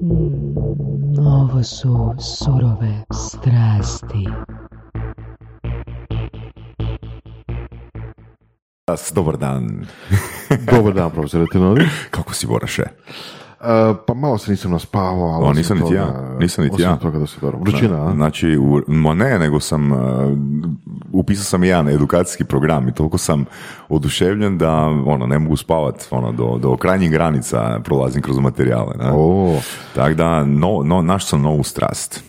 Ovo su surove strasti. Dobar dan. Dobar dan, profesore Tinoni. Kako si, Boraše? Uh, pa malo se nisam naspavao, ali... O, nisam niti ja, nisam niti ja. toga da se dobro. Vrućina, a? Znači, u, ma ne, nego sam, uh, upisao sam jedan edukacijski program i toliko sam oduševljen da, ono, ne mogu spavat, ono, do, do krajnjih granica prolazim kroz materijale, ne? O, Tako da, no, no, naš sam novu strast.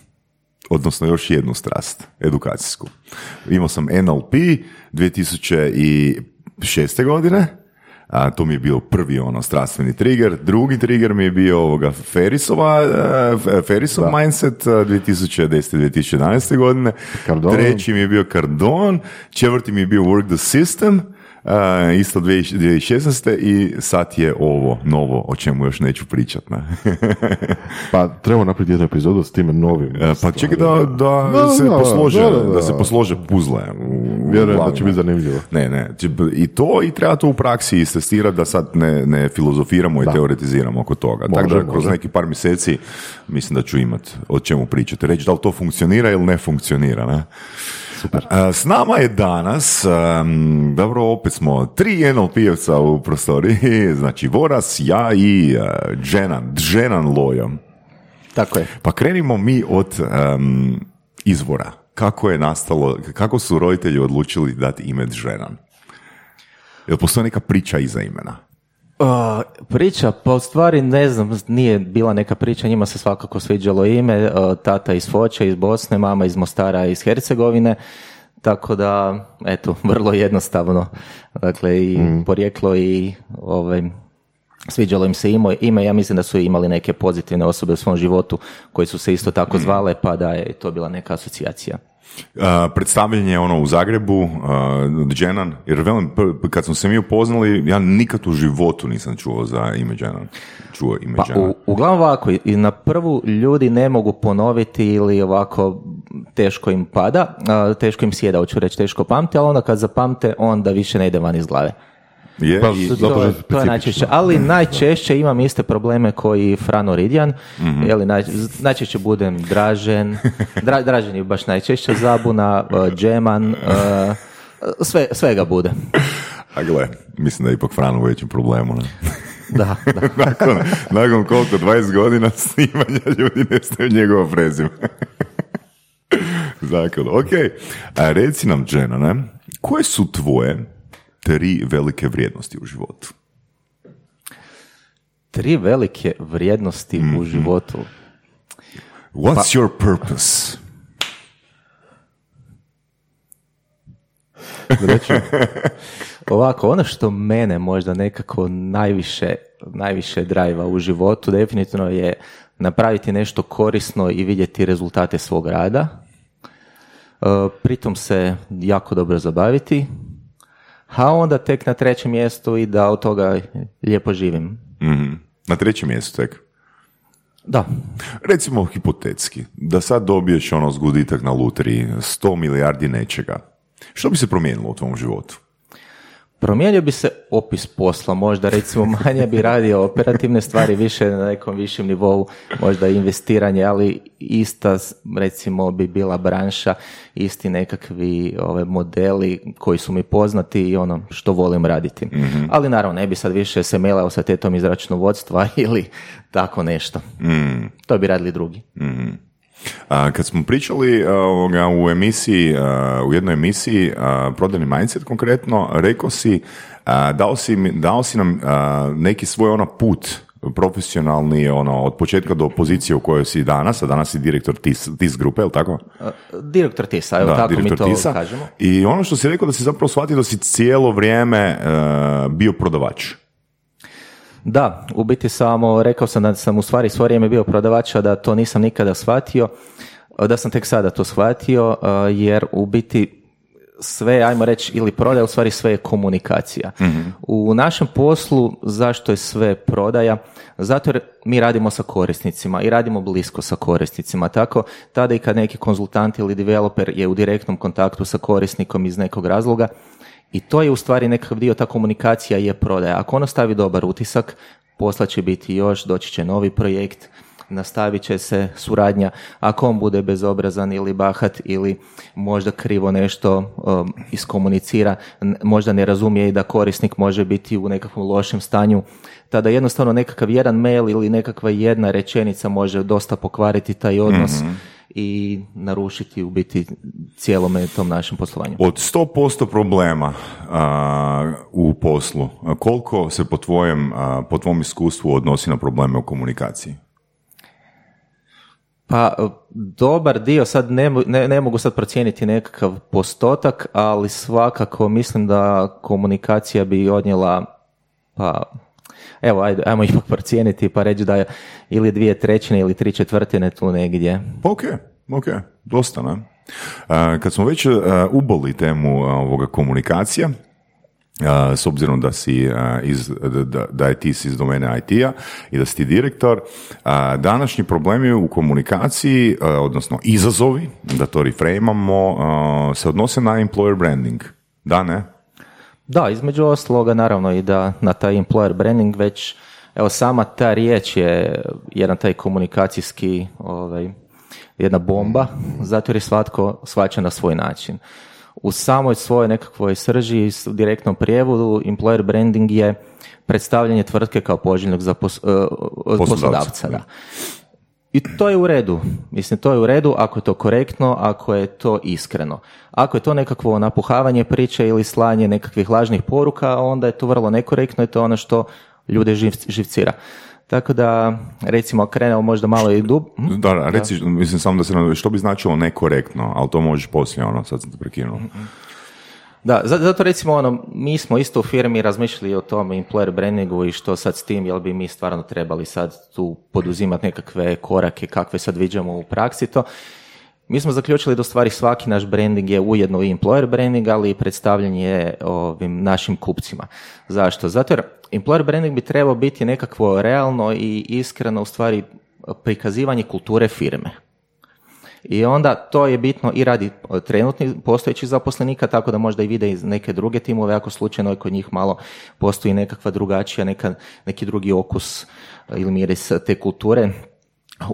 Odnosno još jednu strast, edukacijsku. Imao sam NLP 2006. godine, a to mi je bio prvi ono strastveni trigger. Drugi trigger mi je bio ovoga Ferrisova, uh, Ferrisov mindset uh, 2010. 2011. godine. Cardone. Treći mi je bio Cardone, četvrti mi je bio Work the System, uh, isto 2016. i sad je ovo novo o čemu još neću pričat. Ne? pa treba napraviti jednu epizodu s tim novim. E, Pa čekaj da, da, Da, se da, poslože, da, da, da. da se poslože puzle. Vjerujem da će biti zanimljivo. Ne, ne, i to i treba to u praksi istestirati da sad ne, ne filozofiramo i teoretiziramo oko toga. Tako da Može, kroz može. neki par mjeseci mislim da ću imat o čemu pričati. Reći da li to funkcionira ili ne funkcionira. Ne? Super. S nama je danas, um, dobro, opet smo tri NLP-evca u prostoriji, znači Voras, ja i uh, Dženan, Dženan Lojo. Tako je. Pa krenimo mi od em, izvora. Kako je nastalo, kako su roditelji odlučili dati ime Dženan? Jel postoji neka priča iza imena? Uh, priča, pa u stvari ne znam, nije bila neka priča, njima se svakako sviđalo ime, uh, tata iz Foče, iz Bosne, mama iz Mostara, iz Hercegovine, tako da, eto, vrlo jednostavno, dakle, i porijeklo i ovaj, sviđalo im se ime, ime, ja mislim da su imali neke pozitivne osobe u svom životu koji su se isto tako zvale, pa da je to bila neka asocijacija. Uh, predstavljanje ono u Zagrebu, uh, Dženan, jer velim, kad smo se mi upoznali, ja nikad u životu nisam čuo za ime Dženan. Čuo ime Pa Dženan. u, uglavnom ovako, i na prvu ljudi ne mogu ponoviti ili ovako teško im pada, a, teško im sjeda, hoću reći teško pamte, ali onda kad zapamte, onda više ne ide van iz glave. Je, Pa, i- to, to je najčešće, ali najčešće imam iste probleme koji Frano Ridjan, jeli, naj, najčešće budem dražen, dra, dražen je baš najčešće zabuna, uh, džeman, uh, sve, svega bude. a gle, mislim da je ipak Fran u većem problemu. Ne? Da, da. nakon, nakon koliko, 20 godina snimanja ljudi ne znaju njegova prezime. Zakon, ok. A reci nam, Džena, ne, koje su tvoje tri velike vrijednosti u životu? Tri velike vrijednosti u životu. What's your purpose? Reći, Ovako, ono što mene možda nekako najviše, najviše drajva u životu definitivno je napraviti nešto korisno i vidjeti rezultate svog rada. E, Pritom se jako dobro zabaviti, a onda tek na trećem mjestu i da od toga lijepo živim. Mhm. Na trećem mjestu tek. Da, Recimo hipotetski, da sad dobiješ ono zguditak na lutriji 100 milijardi nečega. Što bi se promijenilo u tvom životu? Promijenio bi se opis posla, možda recimo manje bi radio operativne stvari, više na nekom višem nivou, možda investiranje, ali ista recimo bi bila branša, isti nekakvi ove modeli koji su mi poznati i ono što volim raditi. Ali naravno ne bi sad više se melao sa tetom iz računovodstva ili tako nešto. To bi radili drugi. A, kad smo pričali a, ovoga, u emisiji, a, u jednoj emisiji, a, Prodani mindset konkretno, rekao si, a, dao si, dao si nam a, neki svoj ono put profesionalni, ono, od početka do pozicije u kojoj si danas, a danas si direktor TIS, TIS grupe, je li tako? Direktor TISA, evo tako mi to TIS-a. kažemo. I ono što si rekao da si zapravo shvatio da si cijelo vrijeme e, bio prodavač. Da, u biti samo rekao sam da sam u stvari svo vrijeme bio prodavač, a da to nisam nikada shvatio, da sam tek sada to shvatio, uh, jer u biti sve, ajmo reći, ili prodaja, u stvari sve je komunikacija. U našem poslu, zašto je sve prodaja? Zato jer mi radimo sa korisnicima i radimo blisko sa korisnicima. Tako, tada i kad neki konzultant ili developer je u direktnom kontaktu sa korisnikom iz nekog razloga, i to je u stvari nekakav dio, ta komunikacija je prodaja. Ako ono stavi dobar utisak, posla će biti još, doći će novi projekt, nastavit će se suradnja. Ako on bude bezobrazan ili bahat ili možda krivo nešto um, iskomunicira, možda ne razumije i da korisnik može biti u nekakvom lošem stanju, tada jednostavno nekakav jedan mail ili nekakva jedna rečenica može dosta pokvariti taj odnos i narušiti u biti cijelome tom našem poslovanju. Od 100% problema a, u poslu, a, koliko se po tvojem, a, po tvom iskustvu odnosi na probleme u komunikaciji? Pa dobar dio, sad ne, ne, ne mogu sad procijeniti nekakav postotak, ali svakako mislim da komunikacija bi odnijela, pa evo, ajde, ajmo ipak procijeniti pa reći da je ili dvije trećine ili tri četvrtine tu negdje. Ok, ok, dosta, ne? A, kad smo već a, uboli temu a, ovoga komunikacija, s obzirom da si iz, da, da- je ti iz domene IT-a i da si ti direktor, današnji problemi u komunikaciji, odnosno izazovi, da to reframamo, se odnose na employer branding. Da, ne? Da, između ostaloga naravno i da na taj employer branding već, evo sama ta riječ je jedan taj komunikacijski, ovaj, jedna bomba, zato jer je svatko svača na svoj način. U samoj svojoj nekakvoj srži, s direktnom prijevodu, employer branding je predstavljanje tvrtke kao poželjnog zapos, eh, poslodavca. Da. I to je u redu. Mislim, to je u redu ako je to korektno, ako je to iskreno. Ako je to nekakvo napuhavanje priče ili slanje nekakvih lažnih poruka, onda je to vrlo nekorektno i to je ono što ljude živ, živcira. Tako da, recimo, krenemo možda malo i dub... Hm? Da, da, reci, mislim samo da se, što bi značilo nekorektno, ali to možeš poslije, ono, sad sam te prekinuo. Da, za- zato recimo ono, mi smo isto u firmi razmišljali o tome employer brandingu i što sad s tim, jel bi mi stvarno trebali sad tu poduzimati nekakve korake, kakve sad viđamo u praksi to. Mi smo zaključili da u stvari svaki naš branding je ujedno i employer branding, ali i predstavljanje ovim našim kupcima. Zašto? Zato jer employer branding bi trebao biti nekakvo realno i iskreno u stvari prikazivanje kulture firme. I onda to je bitno i radi trenutnih postojećih zaposlenika, tako da možda i vide iz neke druge timove, ako slučajno kod njih malo postoji nekakva drugačija, neka, neki drugi okus eh, ili miris te kulture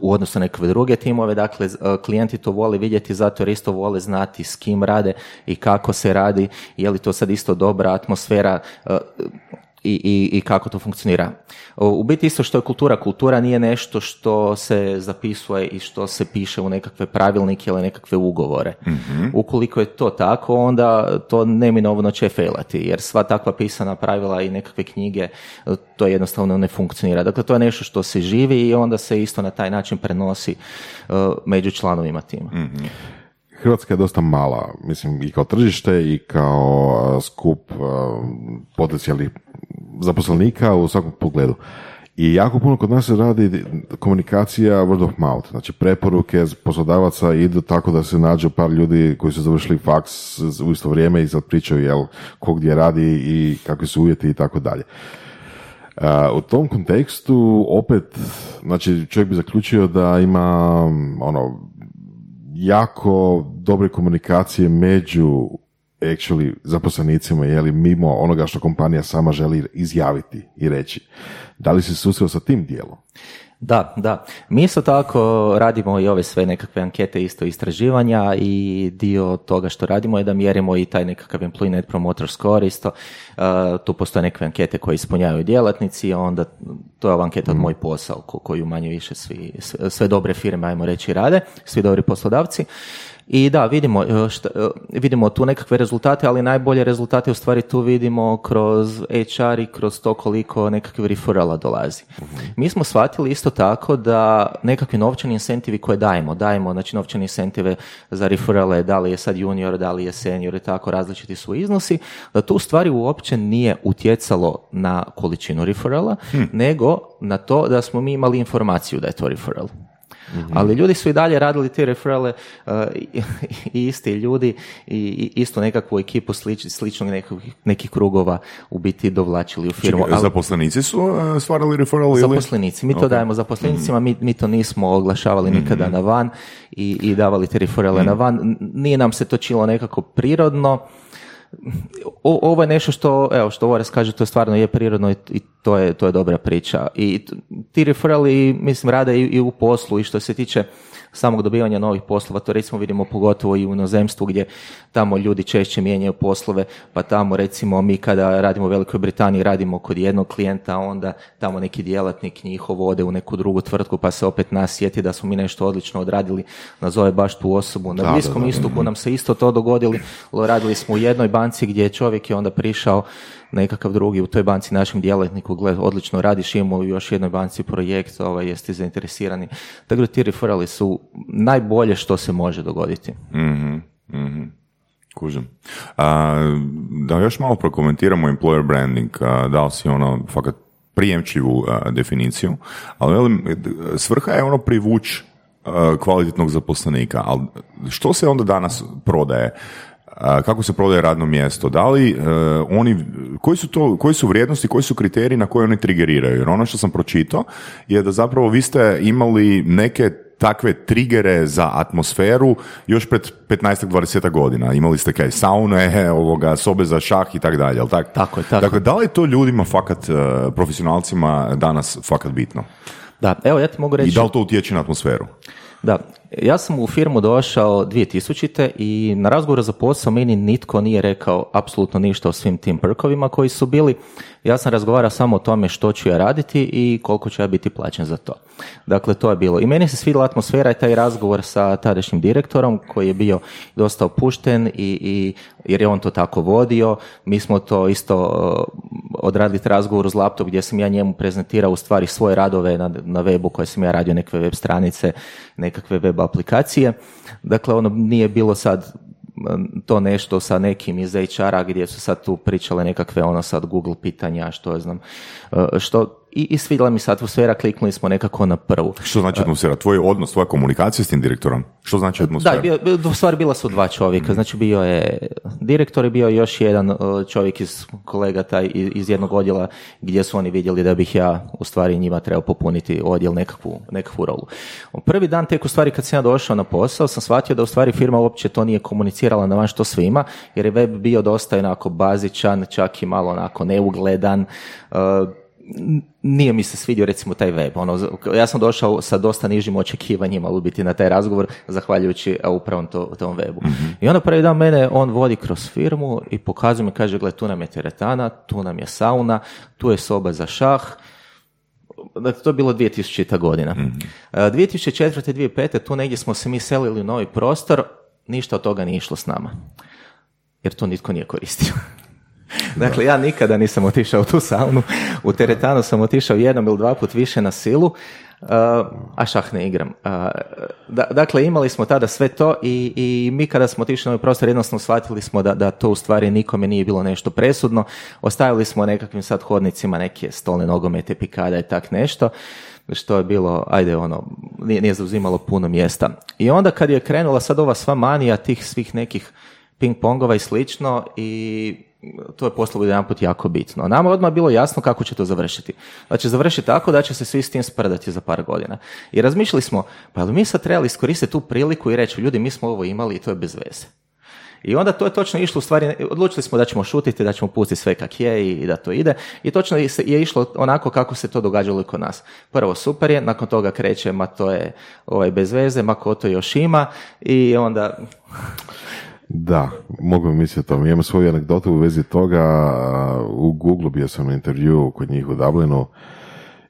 u odnosu na nekakve druge timove, dakle eh, klijenti to vole vidjeti zato jer isto vole znati s kim rade i kako se radi, je li to sad isto dobra atmosfera eh, i, i, i kako to funkcionira. U biti isto što je kultura, kultura nije nešto što se zapisuje i što se piše u nekakve pravilnike ili nekakve ugovore. Ukoliko je to tako, onda to neminovno će failati, jer sva takva pisana pravila i nekakve knjige, e, to jednostavno ne funkcionira. Dakle, to je nešto što se živi i onda se isto na taj način prenosi e, među članovima tima. Hrvatska je dosta mala, mislim i kao tržište i kao a, skup a, potencijalnih zaposlenika u svakom pogledu. I jako puno kod nas se radi komunikacija word of mouth, znači preporuke poslodavaca idu tako da se nađu par ljudi koji su završili faks u isto vrijeme i sad pričaju jel, ko gdje radi i kakvi su uvjeti i tako dalje. U tom kontekstu opet, znači čovjek bi zaključio da ima ono jako dobre komunikacije među actually zaposlenicima, je li mimo onoga što kompanija sama želi izjaviti i reći. Da li si se susreo sa tim dijelom? Da, da. Mi isto tako radimo i ove sve nekakve ankete isto istraživanja i dio toga što radimo je da mjerimo i taj nekakav employee net promoter score isto. Uh, tu postoje neke ankete koje ispunjavaju djelatnici, a onda to je ova anketa od moj posao ko- koju manje više svi, sve, sve dobre firme, ajmo reći, rade, svi dobri poslodavci. I da, vidimo, e, šta, e, vidimo tu nekakve rezultate, ali najbolje rezultate u stvari tu vidimo kroz HR i kroz to koliko nekakvih referrala dolazi. Mi smo shvatili isto tako da nekakvi novčani incentivi koje dajemo, dajemo znači novčane incentive za referrale, da li je sad junior, da li je senior i tako različiti su iznosi, da tu u stvari uopće nije utjecalo na količinu referrala, nego na to da smo mi imali informaciju da je to referral. Ali ljudi su i dalje radili te referale uh, i, i isti ljudi i, i istu nekakvu ekipu slič, sličnog nekakvih, nekih krugova u biti dovlačili u firmu. Čekaj, zaposlenici su uh, stvarali referral ili? Zaposlenici, mi to Ok. dajemo zaposlenicima, mi, mi to nismo oglašavali nikada na van i, i davali te referale na van. Nije nam se to čilo nekako prirodno. O, ovo je nešto što, evo, što Ores kaže, to stvarno je prirodno i, to je, to je dobra priča. I ti referali, mislim, rade i, i u poslu i što se tiče samog dobivanja novih poslova, to recimo vidimo pogotovo i u inozemstvu gdje tamo ljudi češće mijenjaju poslove, pa tamo recimo mi kada radimo u Velikoj Britaniji radimo kod jednog klijenta, a onda tamo neki djelatnik njihov ode u neku drugu tvrtku pa se opet nas sjeti da smo mi nešto odlično odradili, nazove baš tu osobu. Na Bliskom istoku nam se isto to dogodili, radili smo u jednoj banci gdje čovjek je onda prišao nekakav drugi u toj banci našem djelatniku, gled, odlično radiš, imamo u još jednoj banci projekt, ovaj, jeste zainteresirani. Tako da ti referali su najbolje što se može dogoditi. Mhm, mhm. Kužim. A, da još malo prokomentiramo employer branding, a, dao si ono fakat prijemčivu a, definiciju, ali velim, svrha je ono privuć a, kvalitetnog zaposlenika, ali što se onda danas prodaje? A, kako se prodaje radno mjesto? Da li e, oni, koji su to, koji su vrijednosti, koji su kriteriji na koje oni trigeriraju? Jer ono što sam pročitao je da zapravo vi ste imali neke takve trigere za atmosferu još pred 15-20 godina. Imali ste kaj saune, ovoga, sobe za šah i tak dalje, jel tak? Tako je, tako. Dakle, da li je to ljudima fakat, e, profesionalcima danas fakat bitno? Da, evo ja ti mogu I reći... da li to utječe na atmosferu? Da, ja sam u firmu došao 2000. i na razgovoru za posao meni nitko nije rekao apsolutno ništa o svim tim perkovima koji su bili. Ja sam razgovarao samo o tome što ću ja raditi i koliko ću ja biti plaćen za to. Dakle, to je bilo. I meni se svidjela atmosfera i taj razgovor sa tadašnjim direktorom koji je bio dosta opušten i, i jer je on to tako vodio. Mi smo to isto uh, odradili razgovor uz laptop gdje sam ja njemu prezentirao u stvari svoje radove na, na webu koje sam ja radio, nekakve web stranice, nekakve web aplikacije. Dakle, ono nije bilo sad to nešto sa nekim iz HR-a gdje su sad tu pričale nekakve ono sad Google pitanja, što ja znam, uh, što i, i svidjela mi se atmosfera, kliknuli smo nekako na prvu. Što znači atmosfera? Tvoj odnos, tvoja komunikacija s tim direktorom? Što znači Da, atmosfera? bio, bio- u stvari bila su dva čovjeka, znači bio je direktor i bio još jedan uh, čovjek iz kolega taj iz jednog odjela gdje su oni vidjeli da bih ja u stvari njima trebao popuniti odjel nekakvu, nekakvu rolu. Prvi dan tek u stvari kad sam ja došao na posao sam shvatio da u stvari firma uopće to nije komunicirala na van što sve ima, jer je web bio dosta onako bazičan, čak i malo onako neugledan, uh, n- nije mi se svidio recimo taj web. Ono, ja sam došao sa dosta nižim očekivanjima u biti na taj razgovor, zahvaljujući a, upravo to, tom webu. I onda prvi dan mene on vodi kroz firmu i pokazuje mi, kaže, gle, tu nam je teretana, tu nam je sauna, tu je soba za šah, Dakle, to je bilo 2000. godina. E, 2004. 2005. tu negdje smo se mi selili u novi prostor, ništa od toga nije išlo s nama. Jer to nitko nije koristio. Dakle, ja nikada nisam otišao u tu saunu. U teretanu sam otišao jednom ili dva put više na silu, uh, a šah ne igram. Uh, da- dakle, imali smo tada sve to i, i mi kada smo otišli na ovaj prostor jednostavno shvatili smo da, da to u stvari nikome nije bilo nešto presudno. Ostavili smo nekakvim sad hodnicima neke stolne nogomete, pikada i tak nešto što je bilo, ajde ono, nije, nije zauzimalo puno mjesta. I onda kad je krenula sad ova sva manija tih svih nekih ping-pongova i slično i to je postalo jedanput jako bitno. Nama je odmah bilo jasno kako će to završiti. Da će završiti tako da će se svi s tim sprdati za par godina. I razmišljali smo, pa ali mi sad trebali iskoristiti tu priliku i reći, ljudi, mi smo ovo imali i to je bez veze. I onda to je točno išlo, u stvari, odlučili smo da ćemo šutiti, da ćemo pustiti sve kak je i da to ide. I točno je išlo onako kako se to događalo i kod nas. Prvo super je, nakon toga kreće, ma to je ovaj, bez veze, ma ko to još ima i onda Da, mogu misliti to. Mi imamo svoju anegdotu u vezi toga. U Google bio sam na intervju kod njih u Dublinu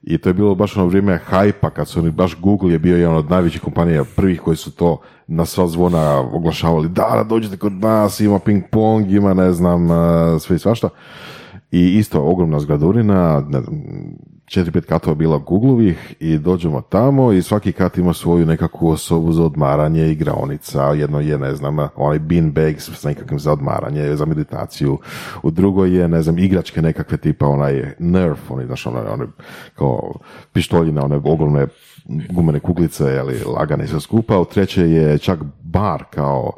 i to je bilo baš ono vrijeme hajpa kad su oni, baš Google je bio jedan od najvećih kompanija prvih koji su to na sva zvona oglašavali. Da, dođete kod nas, ima ping pong, ima ne znam, sve i svašta. I isto ogromna zgradurina, četiri, pet katova bila Googlovih i dođemo tamo i svaki kat ima svoju nekakvu osobu za odmaranje, igraonica, jedno je, ne znam, onaj bean bags s nekakvim za odmaranje, za meditaciju, u drugoj je, ne znam, igračke nekakve tipa onaj Nerf, oni, znaš, one, one kao pištoljine, one ogromne gumene kuglice, ali lagane sve skupa, u treće je čak bar kao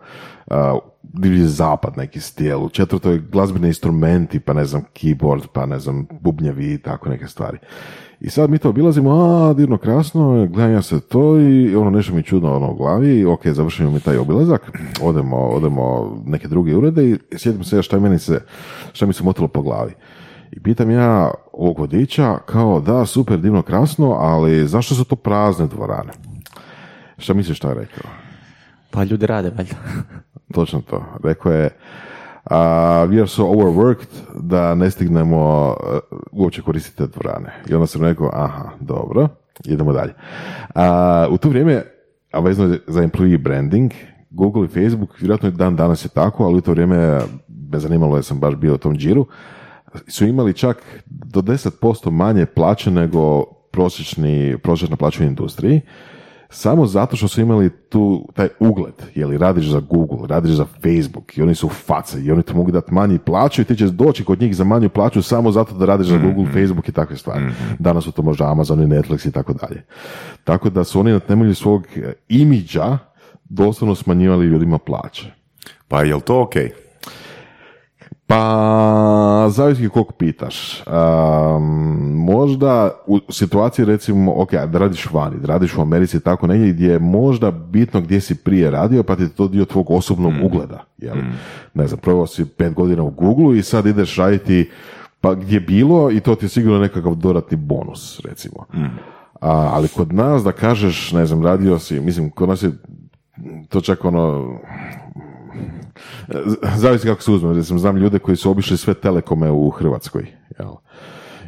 divlji zapad neki stil, u četvrtoj glazbeni instrumenti, pa ne znam, keyboard, pa ne znam, bubnjevi i tako neke stvari. I sad mi to obilazimo, a, divno, krasno, gledam ja se to i ono nešto mi čudno ono u glavi, ok, završimo mi taj obilazak, odemo, odemo neke druge urede i sjetim se ja šta meni se, šta mi se motilo po glavi. I pitam ja ovog vodiča, kao da, super, divno, krasno, ali zašto su to prazne dvorane? Šta misliš šta je rekao? Pa ljudi rade, valjda. Točno to. Rekao je, uh, we are so overworked da ne stignemo uh, uopće koristiti te dvorane. I onda sam rekao, aha, dobro, idemo dalje. Uh, u to vrijeme, a vezano je za employee branding, Google i Facebook, vjerojatno je dan danas je tako, ali u to vrijeme me zanimalo jer sam baš bio u tom džiru, su imali čak do 10% manje plaće nego prosječni, prosječna plaća u industriji samo zato što su imali tu taj ugled, je li radiš za Google, radiš za Facebook i oni su face i oni ti mogu dati manji plaću i ti ćeš doći kod njih za manju plaću samo zato da radiš za Mhm. Google, Facebook i takve stvari. Danas su to možda Amazon i Netflix i tako dalje. Tako da su oni na temelju svog e, imidža doslovno smanjivali ljudima plaće. Pa jel to ok? Pa, zavisi koliko pitaš. Um, možda u situaciji recimo, ok, da radiš vani, da radiš u Americi tako negdje gdje je možda bitno gdje si prije radio, pa ti je to dio tvog osobnog ugleda. Jel? Ne znam, provao si pet godina u Google i sad ideš raditi pa gdje bilo i to ti je sigurno nekakav dodatni bonus, recimo. A, ali kod nas da kažeš, ne znam, radio si, mislim, kod nas je to čak ono, zavisi kako se uzme, recimo znam ljude koji su obišli sve telekome u Hrvatskoj, jel?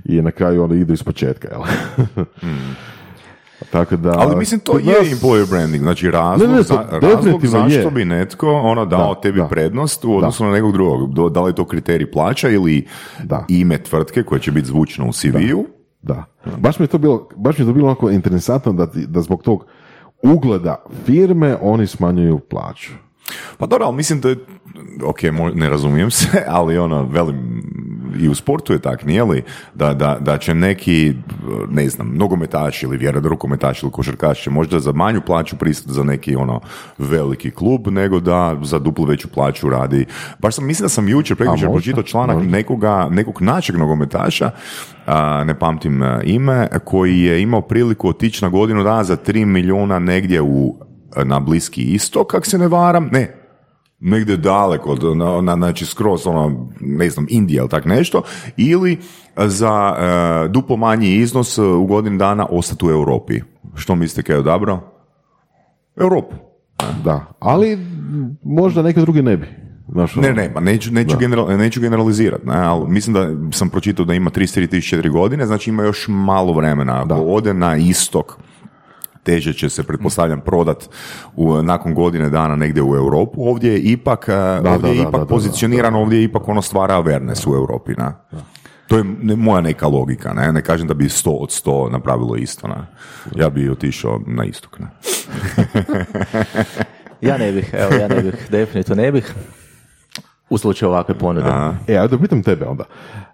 I na kraju oni idu iz početka, jel? Tako da... Ali mislim to je nas- employer branding, znači razlog, Ne, ne, to razlog zašto je. bi netko ono dao Da, tebi da. prednost u odnosu na nekog drugog. Da li je to kriterij plaća ili Da. ime tvrtke koje će biti zvučno u CV-u? Da. Baš mi je to bilo, baš mi je to bilo onako interesantno da, da zbog tog ugleda firme oni smanjuju plaću. Pa dobro, ali mislim da je, ok, ne razumijem se, ali ono, velim, i u sportu je tak, nije li? Da, da, da će neki, ne znam, nogometaš ili vjerojatno rukometaš ili košarkaš će možda za manju plaću pristati za neki ono veliki klub, nego da za duplo veću plaću radi. Baš sam, mislim da sam jučer prekjučer pročitao članak možda. nekoga, nekog našeg nogometaša, a, ne pamtim a, ime, koji je imao priliku otići na godinu dana za 3 milijuna negdje u, na Bliski istok, kak se ne varam, ne, negdje daleko, na, na, znači skroz ono, ne znam, Indija ili tak nešto, ili za e, duplo manji iznos e, u godinu dana ostati u Europi. Što mislite kaj je odabrao? Europu. Da. Ali možda neki drugi ne bi. Znaš, Ne, ne, pa neću, neću, general, neću generalizirati, ne, ali mislim da sam pročitao da ima 33.004 godine, znači ima još malo vremena. Ako ode na istok, teže će se, pretpostavljam, prodat u, nakon godine dana negdje u Europu. Ovdje je ipak, e, ovdje da, je da, ipak da, da, pozicioniran, ovdje je ipak ono stvara awareness u Europi. Ne? To je moja neka logika, ne, ne kažem da bi 100 od 100 napravilo isto. Ne? Ja bi otišao na istok. Ne? Ja ne bih, evo, ja ne bih, definitivno ne bih. U slučaju ovakve ponude. E, ajde da pitam tebe onda.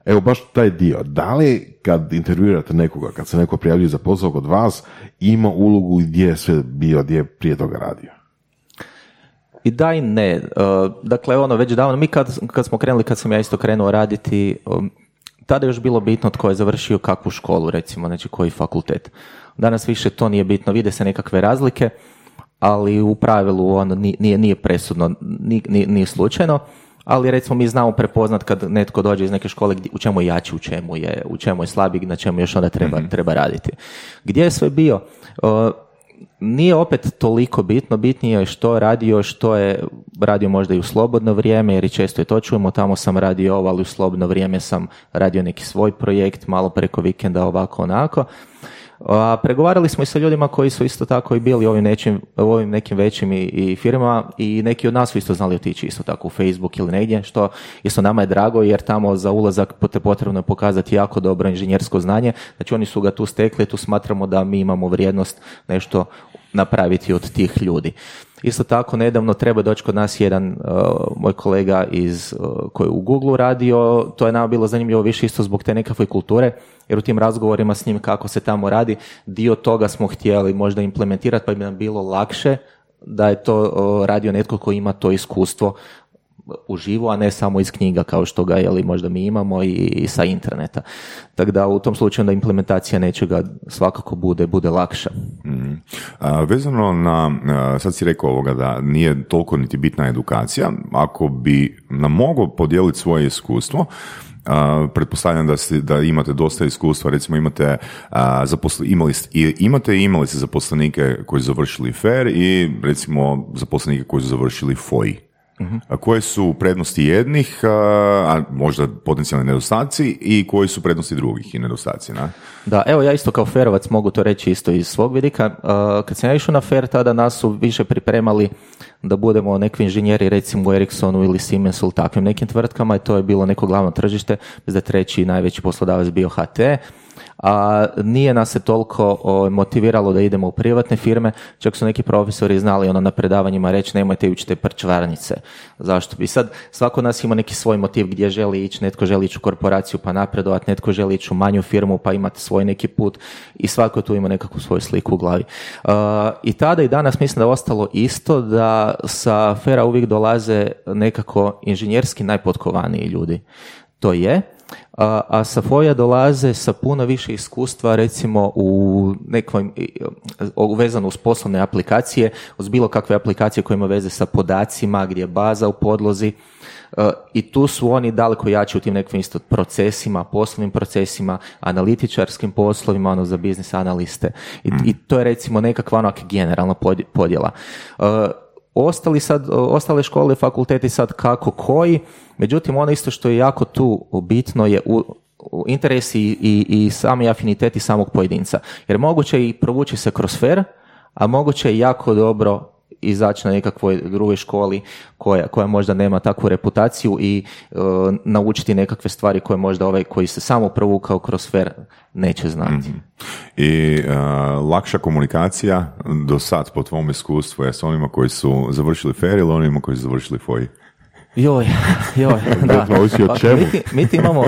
Evo baš taj dio. Da li kad intervjuirate nekoga, kad se neko prijavljuje za posao kod vas, ima ulogu gdje je sve bio, gdje je prije toga radio? I da i ne. E, Dakle, ono, već davno, mi kad, kad smo krenuli, kad sam ja isto krenuo raditi, tada je još bilo bitno tko je završio kakvu školu, recimo, znači koji fakultet. Danas više to nije bitno, vide se nekakve razlike, ali u pravilu ono ni- nije, nije presudno, ni- ni- nije slučajno. Ali recimo mi znamo prepoznat kad netko dođe iz neke škole gdje- u čemu je jači, u čemu je, u čemu je slabiji, na čemu još onda treba, treba raditi. Gdje je sve bio? Uh, nije opet toliko bitno, bitnije je što je radio, što je radio možda i u slobodno vrijeme, jer i često i to čujemo, tamo sam radio ovo, ali u slobodno vrijeme sam radio neki svoj projekt, malo preko vikenda, ovako, onako. A, pregovarali smo i sa ljudima koji su isto tako i bili u ovim, nečim, u ovim nekim većim i, i firmama i neki od nas su isto znali otići isto tako u Facebook ili negdje, što isto nama je drago jer tamo za ulazak pot- potrebno je pokazati jako dobro inženjersko znanje, znači oni su ga tu stekli, tu smatramo da mi imamo vrijednost nešto napraviti od tih ljudi. Isto tako, nedavno treba doći kod nas jedan uh, moj kolega iz, uh, koji je u Google radio, to je nama bilo zanimljivo više isto zbog te nekakve kulture, jer u tim razgovorima s njim kako se tamo radi, dio toga smo htjeli možda implementirati, pa bi nam bilo lakše da je to uh, radio netko koji ima to iskustvo uživo, a ne samo iz knjiga kao što ga jeli, možda mi imamo i, sa interneta. Tako da u tom slučaju da implementacija nečega svakako bude, bude lakša. A, vezano na, sad si rekao ovoga da nije toliko niti bitna edukacija, ako bi nam mogao podijeliti svoje iskustvo, a, pretpostavljam da, ste, da imate dosta iskustva, recimo imate, a, zaposle, imali, imate i imali ste zaposlenike koji su završili FAIR i recimo zaposlenike koji su završili FOI. A koje su prednosti jednih, a, možda potencijalni nedostaci i koji su prednosti drugih i nedostaci, na? Da, evo ja isto kao ferovac mogu to reći isto iz svog vidika. Kad sam ja išao na fer, tada nas su više pripremali da budemo neki inženjeri recimo u Ericssonu ili Siemensu ili takvim nekim tvrtkama i to je bilo neko glavno tržište, da je treći najveći poslodavac bio HT. A nije nas se toliko o, motiviralo da idemo u privatne firme, čak su neki profesori znali ono na predavanjima reći nemojte ići te prčvarnice. Zašto? I sad svako od nas ima neki svoj motiv gdje želi ići, netko želi ići u korporaciju pa napredovati, netko želi ići u manju firmu pa imati svoj neki put i svatko tu ima nekakvu svoju sliku u glavi. Uh, I tada i danas mislim da je ostalo isto da sa Fera uvijek dolaze nekako inženjerski najpotkovaniji ljudi. To je, a, a sa Foja dolaze sa puno više iskustva recimo u nekom vezano uz poslovne aplikacije, uz bilo kakve aplikacije koje ima veze sa podacima, gdje je baza u podlozi. E, I tu su oni daleko jači u tim nekim isto procesima, poslovnim procesima, analitičarskim poslovima, ono za biznis analiste. I, I to je recimo nekakva onak generalna podj- podjela. E, ostali sad, ostale škole i fakulteti sad kako koji, međutim ono isto što je jako tu bitno je u, u interesi i, i, sami afiniteti samog pojedinca. Jer moguće i provući se kroz fer, a moguće je jako dobro izaći na nekakvoj drugoj školi koja, koja možda nema takvu reputaciju i e, naučiti nekakve stvari koje možda ovaj koji se samo provukao kroz fer neće znati. I a, lakša komunikacija do sad po tvom iskustvu je s onima koji su završili FAIR ili onima koji su završili FOI? Joj, joj, da. Pa, čemu. Mi, ti- mi ti imamo,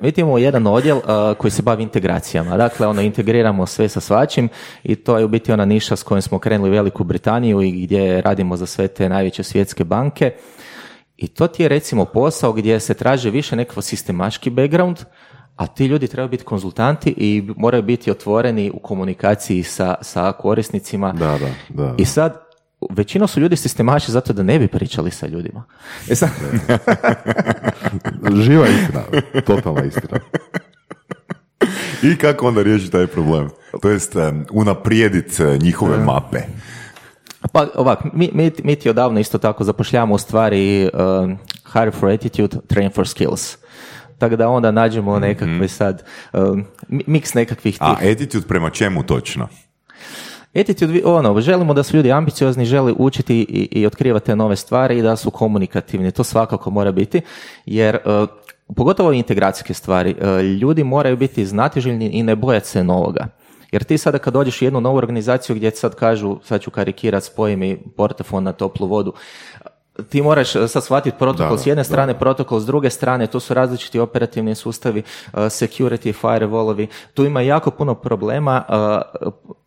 mi ti imamo jedan odjel uh, koji se bavi integracijama. Dakle, ono, integriramo sve sa svačim i to je u biti ona niša s kojom smo krenuli u Veliku Britaniju i gdje radimo za sve te najveće svjetske banke. I to ti je recimo posao gdje se traži više nekakav sistemaški background, a ti ljudi trebaju biti konzultanti i moraju biti otvoreni u komunikaciji sa, sa korisnicima. Da, da, da. I sad, većinom su ljudi sistemaši zato da ne bi pričali sa ljudima. E sad, Živa istina, totalna istina. I kako onda riješiti taj problem? To jest unaprijedit uh, njihove mape. Pa ovak, mi, mi, mi ti odavno isto tako zapošljavamo u stvari um, hire for attitude, train for skills. Tako da onda nađemo nekakve sad, um, mi- miks nekakvih tih... A attitude prema čemu točno? Attitude, vi- ono, želimo da su ljudi ambiciozni, žele učiti i, i otkrivati te nove stvari i da su komunikativni. To svakako mora biti, jer uh, pogotovo integracijske stvari, uh, ljudi moraju biti znatiželjni i ne bojati se novoga. Jer ti sada kad dođeš u jednu novu organizaciju gdje sad kažu, sad ću karikirat, spoji mi portafon na toplu vodu, ti moraš sad shvatiti protokol Da, s jedne da. strane, protokol s druge strane, tu su različiti operativni sustavi, security, firewallovi, tu ima jako puno problema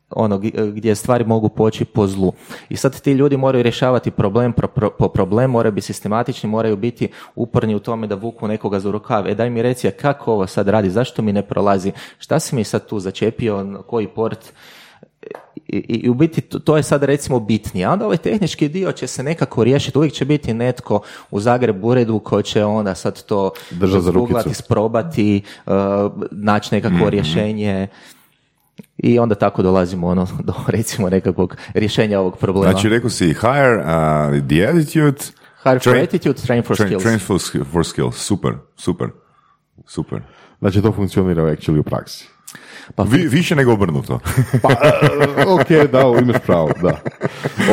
ono gdje stvari mogu poći po zlu. I sad ti ljudi moraju rješavati problem pro, pro- po problem, moraju biti sistematični, moraju biti uporni u tome da vuku nekoga za rukav. E daj mi reci, kako ovo sad radi, zašto mi ne prolazi, šta si mi sad tu začepio, na koji port, i, i- i u biti to, to je sad recimo bitnije. A onda ovaj tehnički dio će se nekako riješiti. Uvijek će biti netko u Zagrebu uredu ko će onda sad to sprobati, uh, naći nekakvo Mhm. rješenje. I onda tako dolazimo ono, do recimo nekakvog rješenja ovog problema. Znači, rekao si hire uh, the attitude, Hire for attitude, train for train, skills. train for, sk- for skills. Super, super, super. Znači to funkcionira actually u praksi. Pa, Vi, više nego obrnuto. Pa, e, ok, da, imaš pravo, da.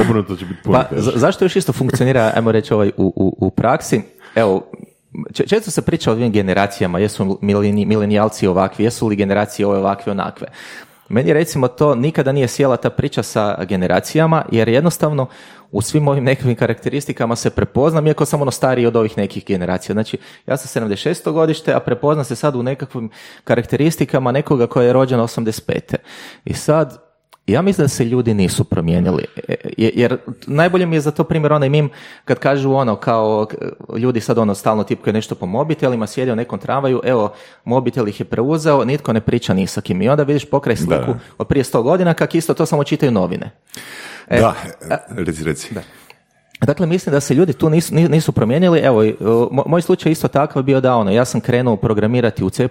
Obrnuto će biti puno Pa, za- zašto još isto funkcionira, ajmo reći, ovaj, u, u, u praksi? Evo, če- često se priča o ovim generacijama, jesu mileni, milenijalci ovakvi, jesu li generacije ove ovakve onakve. Meni recimo to nikada nije sjela ta priča sa generacijama, jer jednostavno u svim ovim nekakvim karakteristikama se prepoznam, iako sam ono stariji od ovih nekih generacija. Znači, ja sam 76. godište, a prepoznam se sad u nekakvim karakteristikama nekoga koja je rođena 85. I sad, ja mislim da se ljudi nisu promijenili. E, je- Jer najbolje mi je za to primjer onaj mim kad kažu ono kao ljudi sad ono stalno tipkaju nešto po mobitelima, sjede u nekom tramvaju, evo mobitel ih je preuzeo, nitko ne priča ni sa kim. I onda vidiš pokraj sliku Da. od prije sto godina kak isto to samo čitaju novine. E, da, reci, reci. Dakle, mislim da se ljudi tu nisu, ni- nisu promijenili. Evo, moj slučaj isto takav bio da ono, ja sam krenuo programirati u C++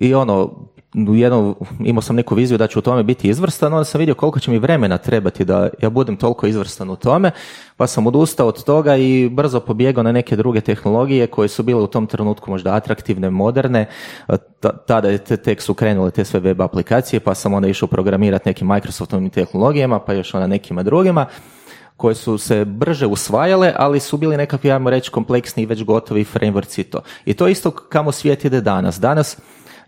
i ono, jednom, imao sam neku viziju da ću u tome biti izvrstan, onda sam vidio koliko će mi vremena trebati da ja budem toliko izvrstan u tome, pa sam odustao od toga i brzo pobjegao na neke druge tehnologije koje su bile u tom trenutku možda atraktivne, moderne. Ta- Tada je te- tek su krenule te sve web aplikacije, pa sam onda išao programirati nekim Microsoftovim tehnologijama, pa još onda nekima drugima koje su se brže usvajale, ali su bili nekakvi, ajmo reći, kompleksni i već gotovi frameworks i to. I to isto kamo svijet ide danas. Danas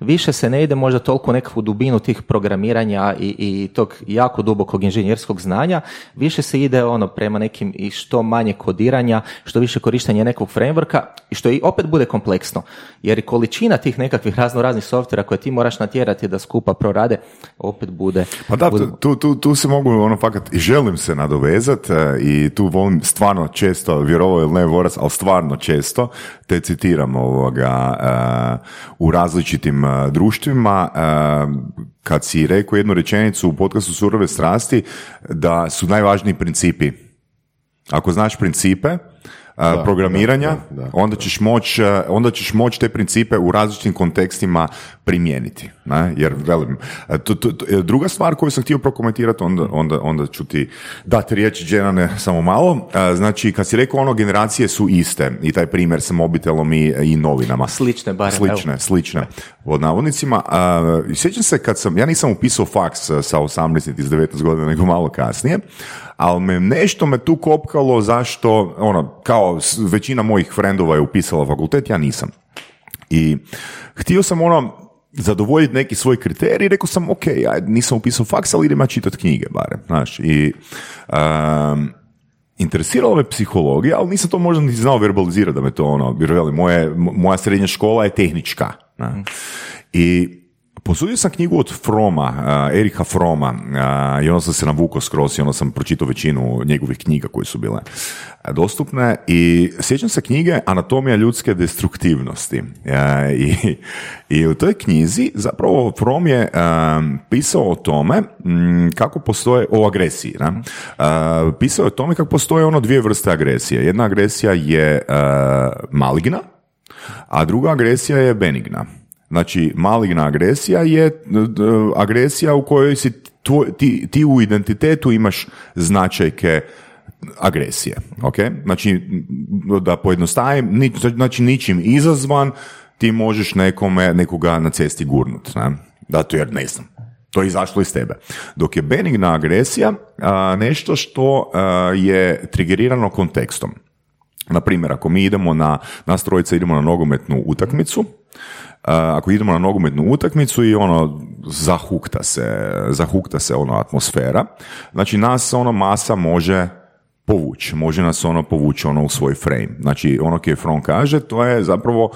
više se ne ide možda toliko u nekakvu dubinu tih programiranja i, i tog jako dubokog inženjerskog znanja, više se ide ono prema nekim i što manje kodiranja, što više korištenja nekog frameworka i što i opet bude kompleksno. Jer i količina tih nekakvih razno raznih softvera koje ti moraš natjerati da skupa prorade, opet bude... Pa da, bude- tu, tu, tu se mogu ono fakat i želim se nadovezat e, i tu volim stvarno često, vjerovao ili ne Vorac, ali stvarno često te citiram ovoga e, u različitim e, društvima e, kad si rekao jednu rečenicu u podcastu Surove strasti da su najvažniji principi. Ako znaš principe a, programiranja, da, da, onda ćeš moći onda ćeš moć te principe u različitim kontekstima primijeniti. Ne? Jer, velim, a, to- to- to- druga stvar koju sam htio prokomentirati, onda, onda, onda ću ti dati riječ, Dženane, samo malo. A, Znači, kad si rekao ono, generacije su iste i taj primjer sa mobitelom i, i novinama. Slične barem, Slične, slične, pod navodnicima. I sjećam se kad sam, ja nisam upisao faks sa 18 iz 19 godina, nego malo kasnije, ali me nešto me tu kopkalo zašto, ono, kao većina mojih frendova je upisala fakultet, ja nisam. I htio sam ono, zadovoljiti neki svoj kriterij, rekao sam, ok, ja nisam upisao faks, ali idem ja čitati knjige, barem, znaš, i um, interesirala me psihologija, ali nisam to možda ni znao verbalizirati da me to ono, jer veli, moje, mo- moja srednja škola je tehnička. ne. I posudio sam knjigu od Froma, uh, Erika Froma, uh, i onda sam se navukao skroz i onda sam pročitao većinu njegovih knjiga koje su bile dostupne i sjećam se knjige Anatomija ljudske destruktivnosti. Uh, i, I u toj knjizi zapravo From je pisao o tome mm, kako postoje, o agresiji, ne? Pisao je o tome kako postoje ono dvije vrste agresije. Jedna agresija je maligna, a druga agresija je benigna. Znači, maligna agresija je agresija u kojoj si tvoj- ti, ti u identitetu imaš značajke agresije. ok? Znači, da pojednostavim, znači ničim izazvan ti možeš nekome, nekoga na cesti gurnut. Ne? Zato jer ne znam. To je izašlo iz tebe. Dok je benigna agresija a, nešto što a, je trigerirano kontekstom. Na primjer, ako mi idemo na, nas trojica idemo na nogometnu utakmicu, ako idemo na nogometnu utakmicu i ono zahukta se, zahukta se ono atmosfera, znači nas ono masa može povući, može nas ono povući ono u svoj frame. Znači ono koje From kaže, to je zapravo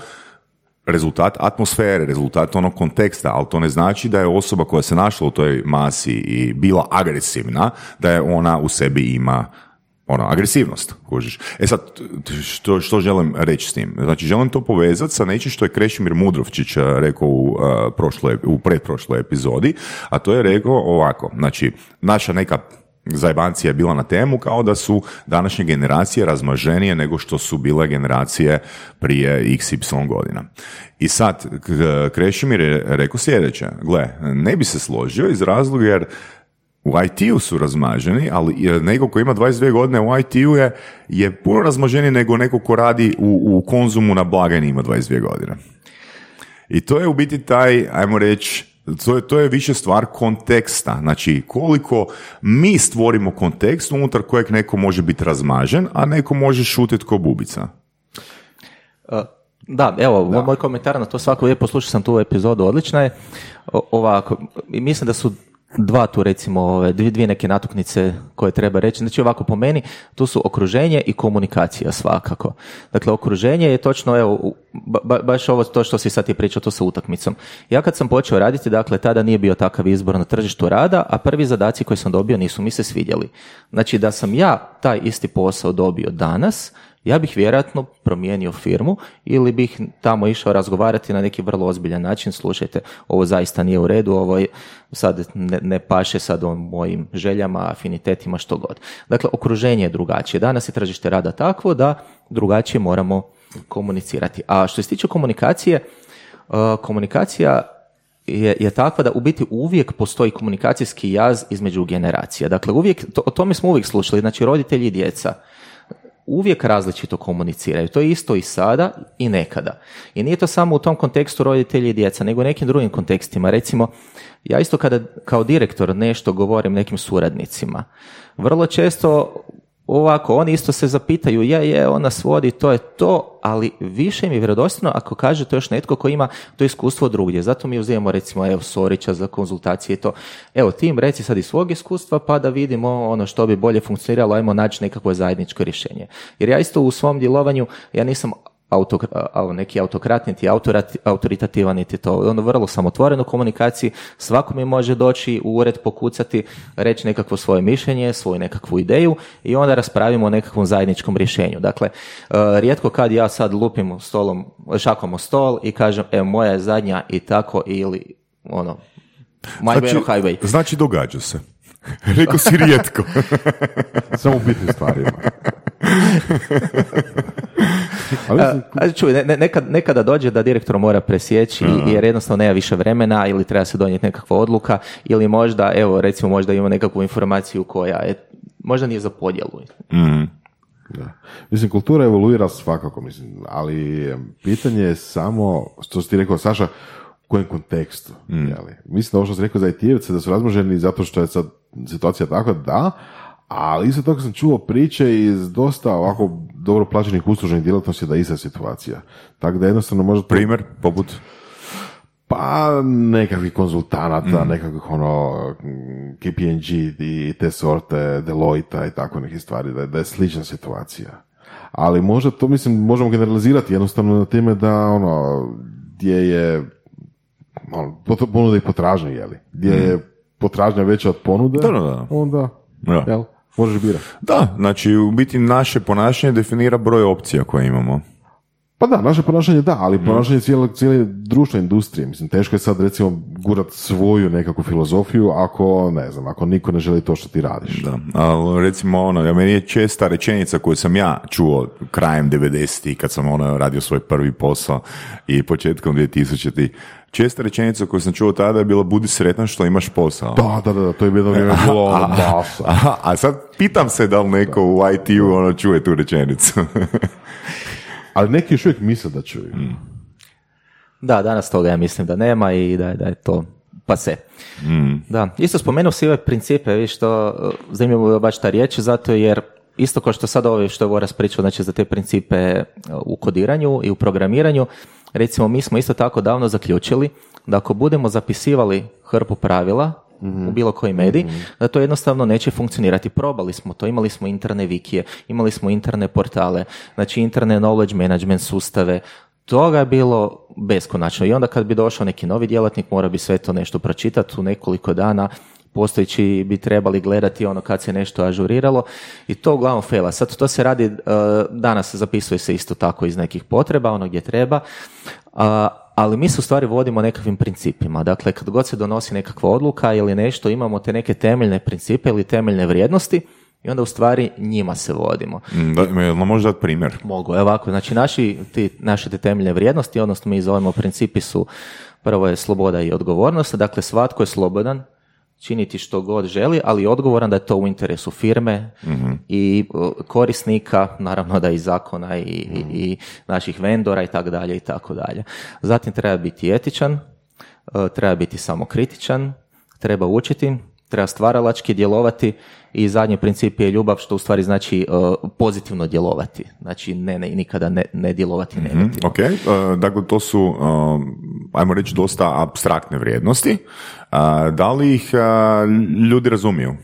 rezultat atmosfere, rezultat onog konteksta, ali to ne znači da je osoba koja se našla u toj masi i bila agresivna, da je ona u sebi ima ono, agresivnost, kužiš. E sad, što, što želim reći s tim? Znači, želim to povezati sa nečim što je Krešimir Mudrovčić eh, rekao u, uh, u pretprošloj epizodi, a to je rekao ovako, znači, naša neka zajebancija je bila na temu kao da su današnje generacije razmaženije nego što su bile generacije prije XY godina. I sad, Krešimir je rekao sljedeće, gle, ne bi se složio iz razloga jer u IT-u su razmaženi, ali neko ko ima 22 godine u IT-u je, je puno razmaženiji nego neko ko radi u, u konzumu na blagajni ima 22 godine. I to je u biti taj, ajmo reći, to je, to je više stvar konteksta. Znači, koliko mi stvorimo kontekst unutar kojeg neko može biti razmažen, a neko može šutiti ko bubica. Uh, Da, evo, moj komentar na to svako lijepo, slušao sam tu epizodu, odlična je. O- ovako, mislim da su dva tu recimo, ove, dvije, neke natuknice koje treba reći. Znači ovako po meni, tu su okruženje i komunikacija svakako. Dakle, okruženje je točno, evo, ba- ba- baš ovo to što si sad ti pričao, to sa utakmicom. Ja kad sam počeo raditi, dakle, tada nije bio takav izbor na tržištu rada, a prvi zadaci koje sam dobio nisu mi se svidjeli. Znači, da sam ja taj isti posao dobio danas, ja bih vjerojatno promijenio firmu ili bih tamo išao razgovarati na neki vrlo ozbiljan način, slušajte, ovo zaista nije u redu, ovo je, sad ne, ne paše sad o mojim željama, afinitetima, što god. Dakle, okruženje je drugačije. Danas je tržište rada takvo da drugačije moramo komunicirati. A što se tiče komunikacije, uh, komunikacija je, je takva da u biti uvijek postoji komunikacijski jaz između generacija. Dakle, uvijek, to, o tome smo uvijek slušali, znači roditelji i djeca uvijek različito komuniciraju. To je isto i sada i nekada. I nije to samo u tom kontekstu roditelji i djeca, nego u nekim drugim kontekstima. Recimo, ja isto kada kao direktor nešto govorim nekim suradnicima, vrlo često ovako, oni isto se zapitaju, je, je, ona svodi, to je to, ali više mi je vjerodostojno ako kaže to još netko ko ima to iskustvo drugdje. Zato mi uzimamo recimo evo Sorića za konzultacije i to. Evo ti im reci sad iz svog iskustva pa da vidimo ono što bi bolje funkcioniralo, ajmo naći nekakvo zajedničko rješenje. Jer ja isto u svom djelovanju, ja nisam neki autokrat, niti autoritativan, niti to. Ono vrlo sam otvoren u komunikaciji, svako mi može doći u ured, pokucati, reći nekakvo svoje mišljenje, svoju nekakvu ideju i onda raspravimo o nekakvom zajedničkom rješenju. Dakle, e, rijetko kad ja sad lupim stolom, šakom o stol i kažem, evo moja je zadnja i tako ili ono, my znači, highway. Znači događa se. Rekao si rijetko. Samo u bitnim stvarima. Ali čuj, ne, nekad, nekada dođe da direktor mora presjeći jer jednostavno nema više vremena ili treba se donijeti nekakva odluka ili možda, evo recimo možda ima nekakvu informaciju koja je, možda nije za podjelu. Mm. Da. Mislim, kultura evoluira svakako, mislim, ali pitanje je samo, što si ti rekao, Saša, u kojem kontekstu. Mm. Jeli? Mislim da ovo što si rekao za it da su razmoženi zato što je sad situacija takva, da, ali isto tako sam čuo priče iz dosta ovako dobro plaćenih usluženih djelatnosti da je ista situacija. Tako da jednostavno možda... Primjer, poput? Pa nekakvih konzultanata, mm. nekakvih ono KPNG i te sorte, Deloitte i tako nekih stvari, da je, da je slična situacija. Ali možda to mislim možemo generalizirati jednostavno na time da ono gdje je ono, ponuda i potražnja, jeli? Gdje je potražnja veća od ponude, da, da, da. onda da. Jel? Možeš birati. Da, znači u biti naše ponašanje definira broj opcija koje imamo. Pa da, naše ponašanje da, ali mm. ponašanje cijele, cijele društvene industrije. Mislim, teško je sad recimo gurat svoju nekakvu filozofiju ako, ne znam, ako niko ne želi to što ti radiš. Da, ali recimo ono, ja meni je česta rečenica koju sam ja čuo krajem 90 kad sam ono radio svoj prvi posao i početkom 2000 česta rečenica koju sam čuo tada je bila budi sretan što imaš posao. Da, da, da, to je bilo vrijeme bilo ono masa. A, a sad pitam se da li neko u IT-u ono čuje tu rečenicu. Ali neki još uvijek misle da čuju. Mm. Da, danas toga ja mislim da nema i da, da je to pa se. Mm. Da, isto spomenuo si ove principe, vi što zanimljivo je baš ta riječ, zato jer isto kao što sad ovo što je Voras pričao, znači za te principe u kodiranju i u programiranju, recimo mi smo isto tako davno zaključili da ako budemo zapisivali hrpu pravila u bilo koji medij, da to jednostavno neće funkcionirati. Probali smo to, imali smo interne vikije, imali smo interne portale, znači interne knowledge management sustave, toga je bilo beskonačno. I onda kad bi došao neki novi djelatnik, mora bi sve to nešto pročitati u nekoliko dana, postojeći bi trebali gledati ono kad se nešto ažuriralo i to uglavnom fela. Sad to se radi, uh, danas zapisuje se isto tako iz nekih potreba, ono gdje treba, ali mi se u stvari vodimo nekakvim principima. Dakle, kad god se donosi nekakva odluka ili nešto, imamo te neke temeljne principe ili temeljne vrijednosti i onda u stvari njima se vodimo. Mm, da, može dati primjer? Mogu, evo ovako, znači naši, ti, naše te temeljne vrijednosti, odnosno mi zovemo principi su prvo je sloboda i odgovornost, dakle svatko je slobodan činiti što god želi, ali odgovoran da je to u interesu firme mhm. i korisnika, naravno da i zakona i, i, naših vendora i tako dalje i tako dalje. Zatim treba biti etičan, e, treba biti samokritičan, treba učiti, treba stvaralački djelovati i zadnji princip je ljubav što u stvari znači uh, pozitivno djelovati. Znači ne, ne nikada ne, ne djelovati mm-hmm, negativno. Ok, uh, dakle to su, uh, ajmo reći, dosta abstraktne vrijednosti. Da li ih ljudi razumiju?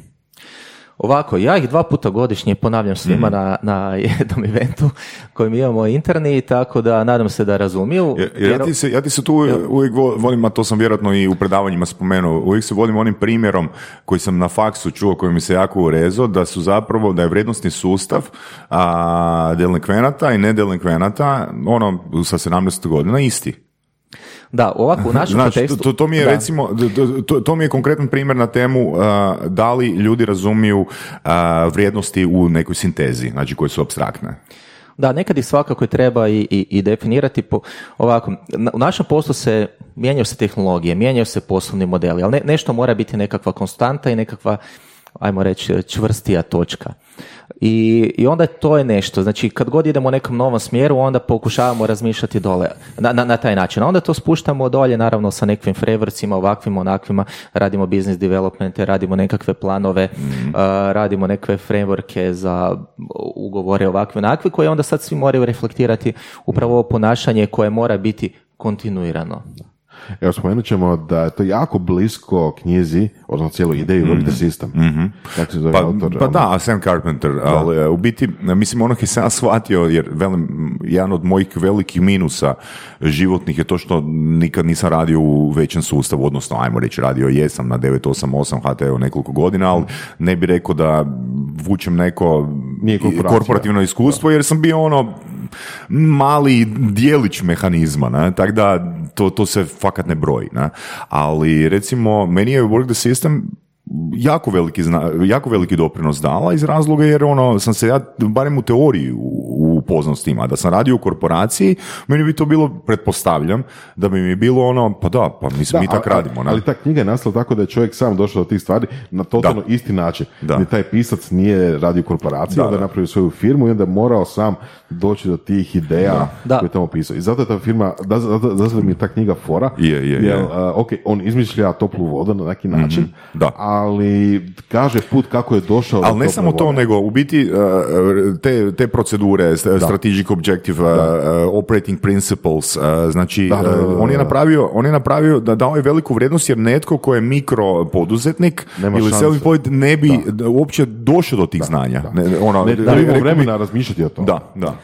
Ovako, ja ih dva puta godišnje ponavljam svima Mhm. na, na jednom eventu koji mi imamo interni, tako da nadam se da razumiju. Jer, jer ja, ti se, ja ti se tu uvijek vo- volim, a to sam vjerojatno i u predavanjima spomenuo, uvijek se volim onim primjerom koji sam na faksu čuo, koji mi se jako urezao, da su zapravo, da je vrijednostni sustav a, delinkvenata i nedelinkvenata, ono, sa 17 godina isti. Da, ovako u našem Znači, kontekstu... to, to mi je da. recimo, to- to, mi je konkretan primjer na temu a, da li ljudi razumiju a, vrijednosti u nekoj sintezi, znači koje su abstraktne. Da, nekad ih svakako treba i, i, i definirati po, ovako, na- u našem poslu se mijenjaju se tehnologije, mijenjaju se poslovni modeli, ali ne, nešto mora biti nekakva konstanta i nekakva, ajmo reći, čvrstija točka. I, I onda to je nešto, znači kad god idemo u nekom novom smjeru, onda pokušavamo razmišljati dole, na, na, na taj način. A onda to spuštamo dolje, naravno, sa nekakvim frevrcima, ovakvim, onakvima, radimo business developmente, radimo nekakve planove, uh, radimo nekakve frameworke za ugovore ovakve, onakve, koje onda sad svi moraju reflektirati upravo ovo ponašanje koje mora biti kontinuirano. Evo, spomenut ćemo da je to jako blisko knjizi, odnosno cijeloj ideji Work the System. Kako se zove Pa, autor? pa ono? da, Sam Carpenter, ali e, u biti, mislim, ono što sam ja shvatio, jer velim, jedan od mojih velikih minusa životnih je to što nikad nisam radio u većem sustavu, odnosno, ajmo reći, radio jesam na 988 HT-u nekoliko godina, ali ne bi rekao da vučem neko Nije korporativno iskustvo, jer sam bio ono mali dijelić mehanizma, ne? tako da to, to se fakat ne broji. Ne? Ali recimo, meni je Work the System jako veliki, zna, jako veliki doprinos dala iz razloga jer ono, sam se ja, barem u teoriji u- upoznao s tim, a da sam radio u korporaciji, meni bi to bilo, pretpostavljam, da bi mi bilo ono, pa da, pa mislim, mi Da, tak ali- radimo. ne? Ali ta knjiga je nastala tako da je čovjek sam došao do tih stvari na totalno isti način. Da. Ni taj pisac nije radio u korporaciji, Da, onda je da. napravio svoju firmu i onda je morao sam doći do tih ideja Da. koje je tamo pisao. I zato je ta firma, da, zato, zato mi je ta knjiga fora. Je, je, je. jer, a, ok, on izmišlja toplu vodu na neki način, Mhm. da. Ali kaže put kako je došao do Ali ne tople samo to, nego u biti uh, te, te procedure, st- strategic objective, uh, uh, operating principles, uh, znači Da, da, da, da, on je da. napravio, on je napravio da dao je veliku vrijednost jer netko ko je mikro poduzetnik Nema ili self-employed ne bi da. uopće došao do tih znanja. Ne, ono, Ne, da vremena razmišljati o tome. Da, da.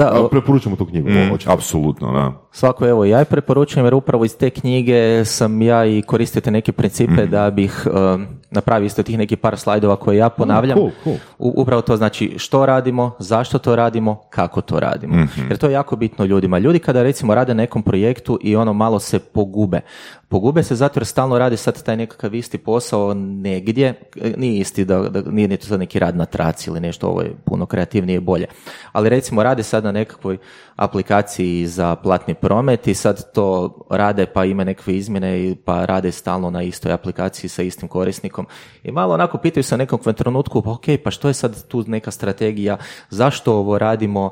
Da, A, Preporučamo tu knjigu. Mm, apsolutno, da. Svako evo, ja je preporučujem jer upravo iz te knjige sam ja i koristite neke principe Mhm. da bih um, napravio isto tih nekih par slajdova koje ja ponavljam. cool, cool. U- upravo to znači što radimo, zašto to radimo, kako to radimo. Mhm. Jer to je jako bitno ljudima. Ljudi kada recimo rade na nekom projektu i ono malo se pogube. Pogube se zato jer stalno radi sad taj nekakav isti posao negdje, nije isti, da, da nije ni to sad neki rad na traci ili nešto, ovo je puno kreativnije i bolje. Ali recimo rade sad na nekakvoj aplikaciji za platni promet i sad to rade pa ima nekakve izmjene pa rade stalno na istoj aplikaciji sa istim korisnikom i malo onako pitaju se u nekom trenutku, pa ok, pa što je sad tu neka strategija, zašto ovo radimo,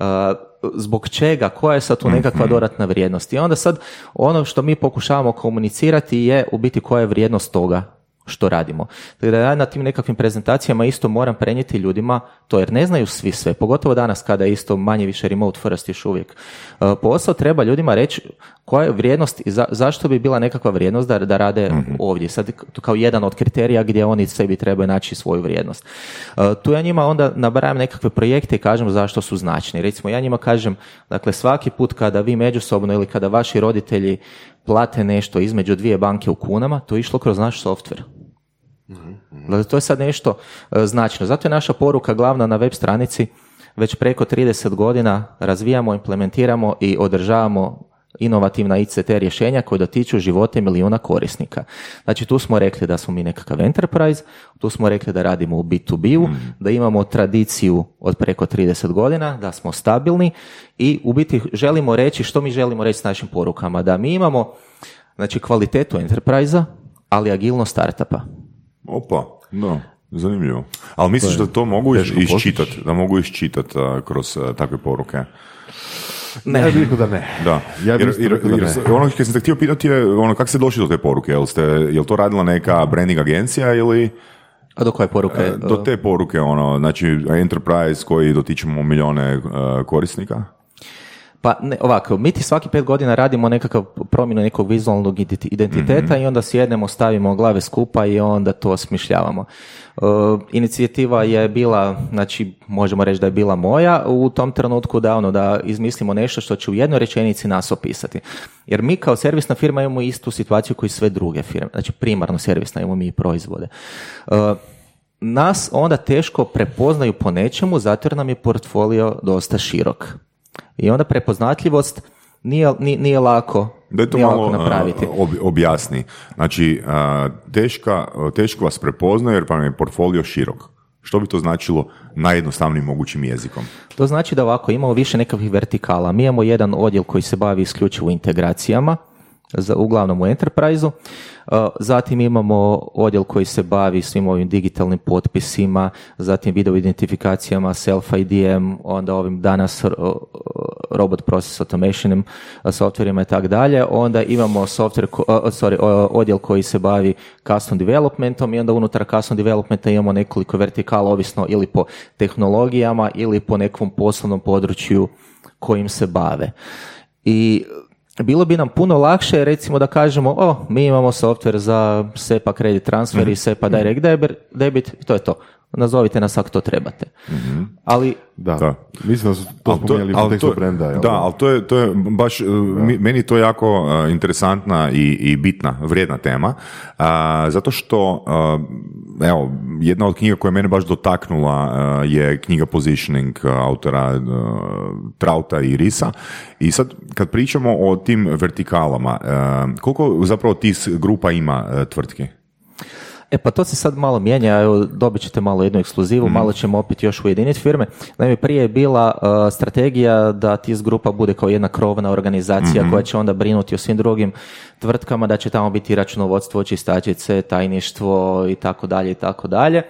Uh, zbog čega, koja je sad tu nekakva dodatna vrijednost. I onda sad ono što mi pokušavamo komunicirati je u biti koja je vrijednost toga što radimo. Tako da ja na tim nekakvim prezentacijama isto moram prenijeti ljudima to jer ne znaju svi sve, pogotovo danas kada je isto manje više remote first još uvijek. Uh, posao treba ljudima reći koja je vrijednost i za- zašto bi bila nekakva vrijednost da, da rade ovdje. Sad to kao jedan od kriterija gdje oni sebi trebaju naći svoju vrijednost. Uh, tu ja njima onda nabrajam nekakve projekte i kažem zašto su značni. Recimo ja njima kažem, dakle svaki put kada vi međusobno ili kada vaši roditelji plate nešto između dvije banke u kunama, to je išlo kroz naš softver. Dakle, to je sad nešto e, značajno. Zato je naša poruka glavna na web stranici već preko 30 godina razvijamo, implementiramo i održavamo inovativna ICT rješenja koje dotiču živote milijuna korisnika. Znači tu smo rekli da smo mi nekakav enterprise, tu smo rekli da radimo u B2B-u, da imamo tradiciju od preko 30 godina, da smo stabilni i u biti želimo reći što mi želimo reći s našim porukama, da mi imamo znači kvalitetu enterprise ali agilnost startupa. Opa, da. Zanimljivo. Ali misliš da to mogu iščitati, da mogu iščitati kroz takve poruke? Ne. Ja bih rekao da ne. Da. Ja bih jer, jer, rekao da jer ne. se- ono što sam te htio pitati je, ono, kako ste došli do te poruke? Jel, ste, jel to radila neka branding agencija ili A do koje poruke? e, do te poruke, ono, znači enterprise koji dotičemo milijone e, korisnika? Pa ne, ovako, mi ti svaki pet godina radimo nekakav promjenu nekog vizualnog identi- identiteta i onda sjednemo, stavimo glave skupa i onda to osmišljavamo. E, inicijativa je bila, znači možemo reći da je bila moja u tom trenutku da ono da izmislimo nešto što će u jednoj rečenici nas opisati. Jer mi kao servisna firma imamo istu situaciju koji sve druge firme, znači primarno servisna imamo mi i proizvode. E, nas onda teško prepoznaju po nečemu zato jer nam je portfolio dosta širok. I onda prepoznatljivost nije, nije, nije lako, Da je to nije malo lako napraviti. objasni. Znači, teška, teško vas prepoznaje jer vam je portfolio širok. Što bi to značilo najjednostavnijim mogućim jezikom? To znači da ovako imamo više nekakvih vertikala. Mi imamo jedan odjel koji se bavi isključivo integracijama, za, uglavnom u enterprise Zatim imamo odjel koji se bavi svim ovim digitalnim potpisima, zatim video identifikacijama, self-IDM, onda ovim danas robot process automationim uh, softverima i tako dalje. Onda imamo software, uh, sorry, odjel koji se bavi custom developmentom i onda unutar custom developmenta imamo nekoliko vertikala ovisno ili po tehnologijama ili po nekom poslovnom području kojim se bave. I bilo bi nam puno lakše recimo da kažemo o, mi imamo software za SEPA credit transfer i SEPA direct debit, debit i to je to. Nazovite nas ako to trebate. Ali Da. Da. Mislim da su to Ali spominjali u ali kontekstu to- brenda. jel? Da, ali to je, to je baš, uh, mi- meni je to jako uh, interesantna i, i bitna, vrijedna tema, uh, zato što, uh, evo, jedna od knjiga koja je mene baš dotaknula uh, je knjiga Positioning uh, autora uh, Trauta i Risa i sad kad pričamo o tim vertikalama, uh, koliko zapravo tih grupa ima uh, tvrtki? E pa to se sad malo mijenja, evo dobit ćete malo jednu ekskluzivu, malo ćemo opet još ujediniti firme. Naime, prije je bila uh, strategija da TIS grupa bude kao jedna krovna organizacija koja će onda brinuti o svim drugim tvrtkama, da će tamo biti računovodstvo, čistačice, tajništvo i tako dalje i tako dalje.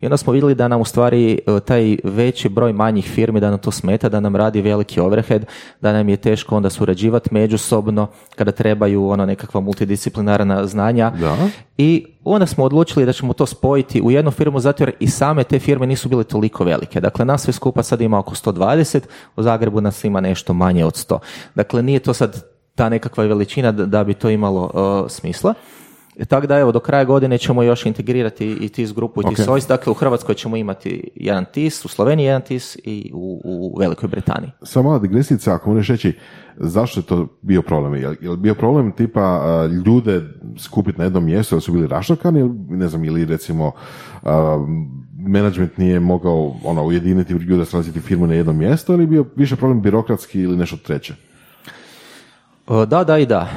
I onda smo vidjeli da nam u stvari e, taj veći broj manjih firmi da nam to smeta, da nam radi veliki overhead, da nam je teško onda surađivati međusobno kada trebaju ono nekakva multidisciplinarna znanja. Da. I onda smo odlučili da ćemo to spojiti u jednu firmu zato jer i same te firme nisu bile toliko velike. Dakle, nas sve skupa sad ima oko 120, u Zagrebu nas ima nešto manje od 100. Dakle, nije to sad ta nekakva veličina da, da bi to imalo e, smisla. E, Tako da evo, do kraja godine ćemo još integrirati i TIS grupu i TIS Ok. OIS. Dakle, u Hrvatskoj ćemo imati jedan TIS, u Sloveniji jedan TIS i u, u Velikoj Britaniji. Samo mala digresica, ako možeš reći zašto je to bio problem? Je li bio problem tipa ljude skupiti na jednom mjestu jer su bili raštakani ili ne znam, ili recimo a, management nije mogao ono, ujediniti ljude sraziti firmu na jedno mjesto ili je bio više problem birokratski ili nešto treće? Da, da i da.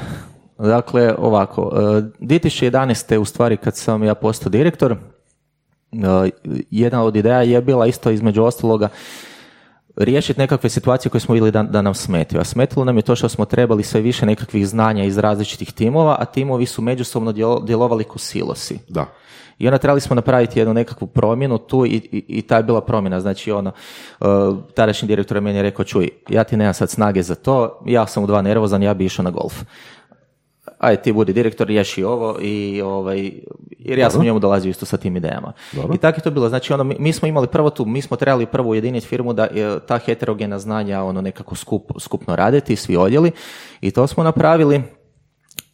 Dakle, ovako, e, 2011. u stvari kad sam ja postao direktor, e, jedna od ideja je bila isto između ostaloga riješiti nekakve situacije koje smo vidjeli da, da nam smetaju. A smetilo nam je to što smo trebali sve više nekakvih znanja iz različitih timova, a timovi su međusobno djelo- djelovali kao silosi. Da. I onda trebali smo napraviti jednu nekakvu promjenu tu i, i, i ta je bila promjena. Znači ono, uh, tadašnji direktor je meni rekao, čuj, ja ti nemam sad snage za to, ja sam u dva nervozan, ja bi išao na golf. Ajde, ti budi direktor, riješi ovo i ovaj, jer ja sam njemu dolazio isto sa tim idejama. I tako je to bilo. Znači, ono, mi, mi smo imali prvo tu, mi smo trebali prvo ujediniti firmu da e, ta heterogena znanja ono nekako skup, skupno raditi, svi odjeli i to smo napravili.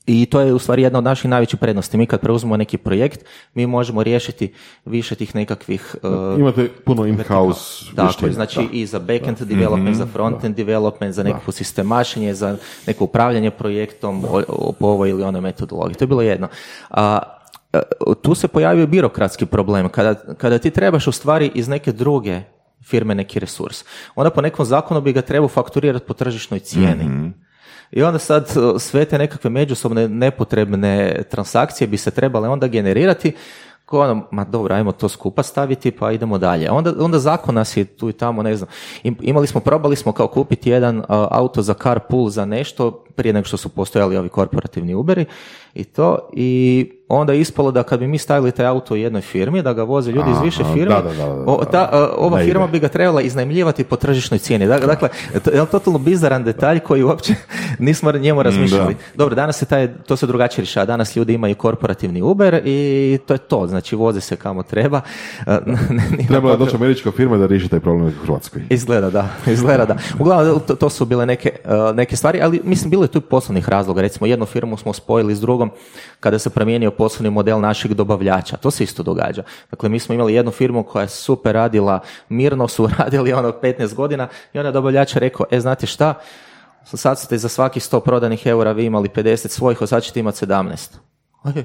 I to je u stvari jedna od naših najvećih prednosti. Mi kad preuzmemo neki projekt, mi možemo riješiti više tih nekakvih uh, Imate puno in-house Tako znači Da. i za backend development, za frontend development, za nekakvo sistemašenje, za neko upravljanje projektom o, o- po ovoj ili onoj metodologiji. To je bilo jedno. A, e, tu se pojavio birokratski problem. Kada, kada ti trebaš u stvari iz neke druge firme neki resurs, onda po nekom zakonu bi ga trebao fakturirati po tržišnoj cijeni. I onda sad sve te nekakve međusobne nepotrebne transakcije bi se trebale onda generirati ko ono, ma dobro, ajmo to skupa staviti pa idemo dalje. Onda, onda zakon nas je tu i tamo, ne znam. Im- Imali smo, probali smo kao kupiti jedan auto za carpool za nešto, prije nego što su postojali ovi korporativni Uberi i to i onda je ispalo da kad bi mi stavili taj auto u jednoj firmi, da ga voze ljudi iz više Aha, firmi, da, da, da, da, o- ta, da. ova firma ide. bi ga trebala iznajmljivati po tržišnoj cijeni. Dakle, to je totalno bizaran detalj koji uopće nismo njemu razmišljali. Dobro, danas se taj, to se drugačije rješava. Danas ljudi imaju korporativni Uber i to je to. Znači, voze se kamo treba. Nije Trebala je potrebe- doći američka firma da riješi taj problem u Hrvatskoj. Izgleda da, izgleda da. Uglavnom, to, to su bile neke, neke stvari, ali mislim, bilo je tu poslovnih razloga. Recimo, jednu firmu smo spojili s drugom kada se promijenio poslovni model naših dobavljača. To se isto događa. Dakle, mi smo imali jednu firmu koja je super radila, mirno su radili ono 15 godina i onda je dobavljač rekao, e, znate šta, sad ste za svakih 100 prodanih eura vi imali 50 svojih, a sad ćete imati 17. Ok.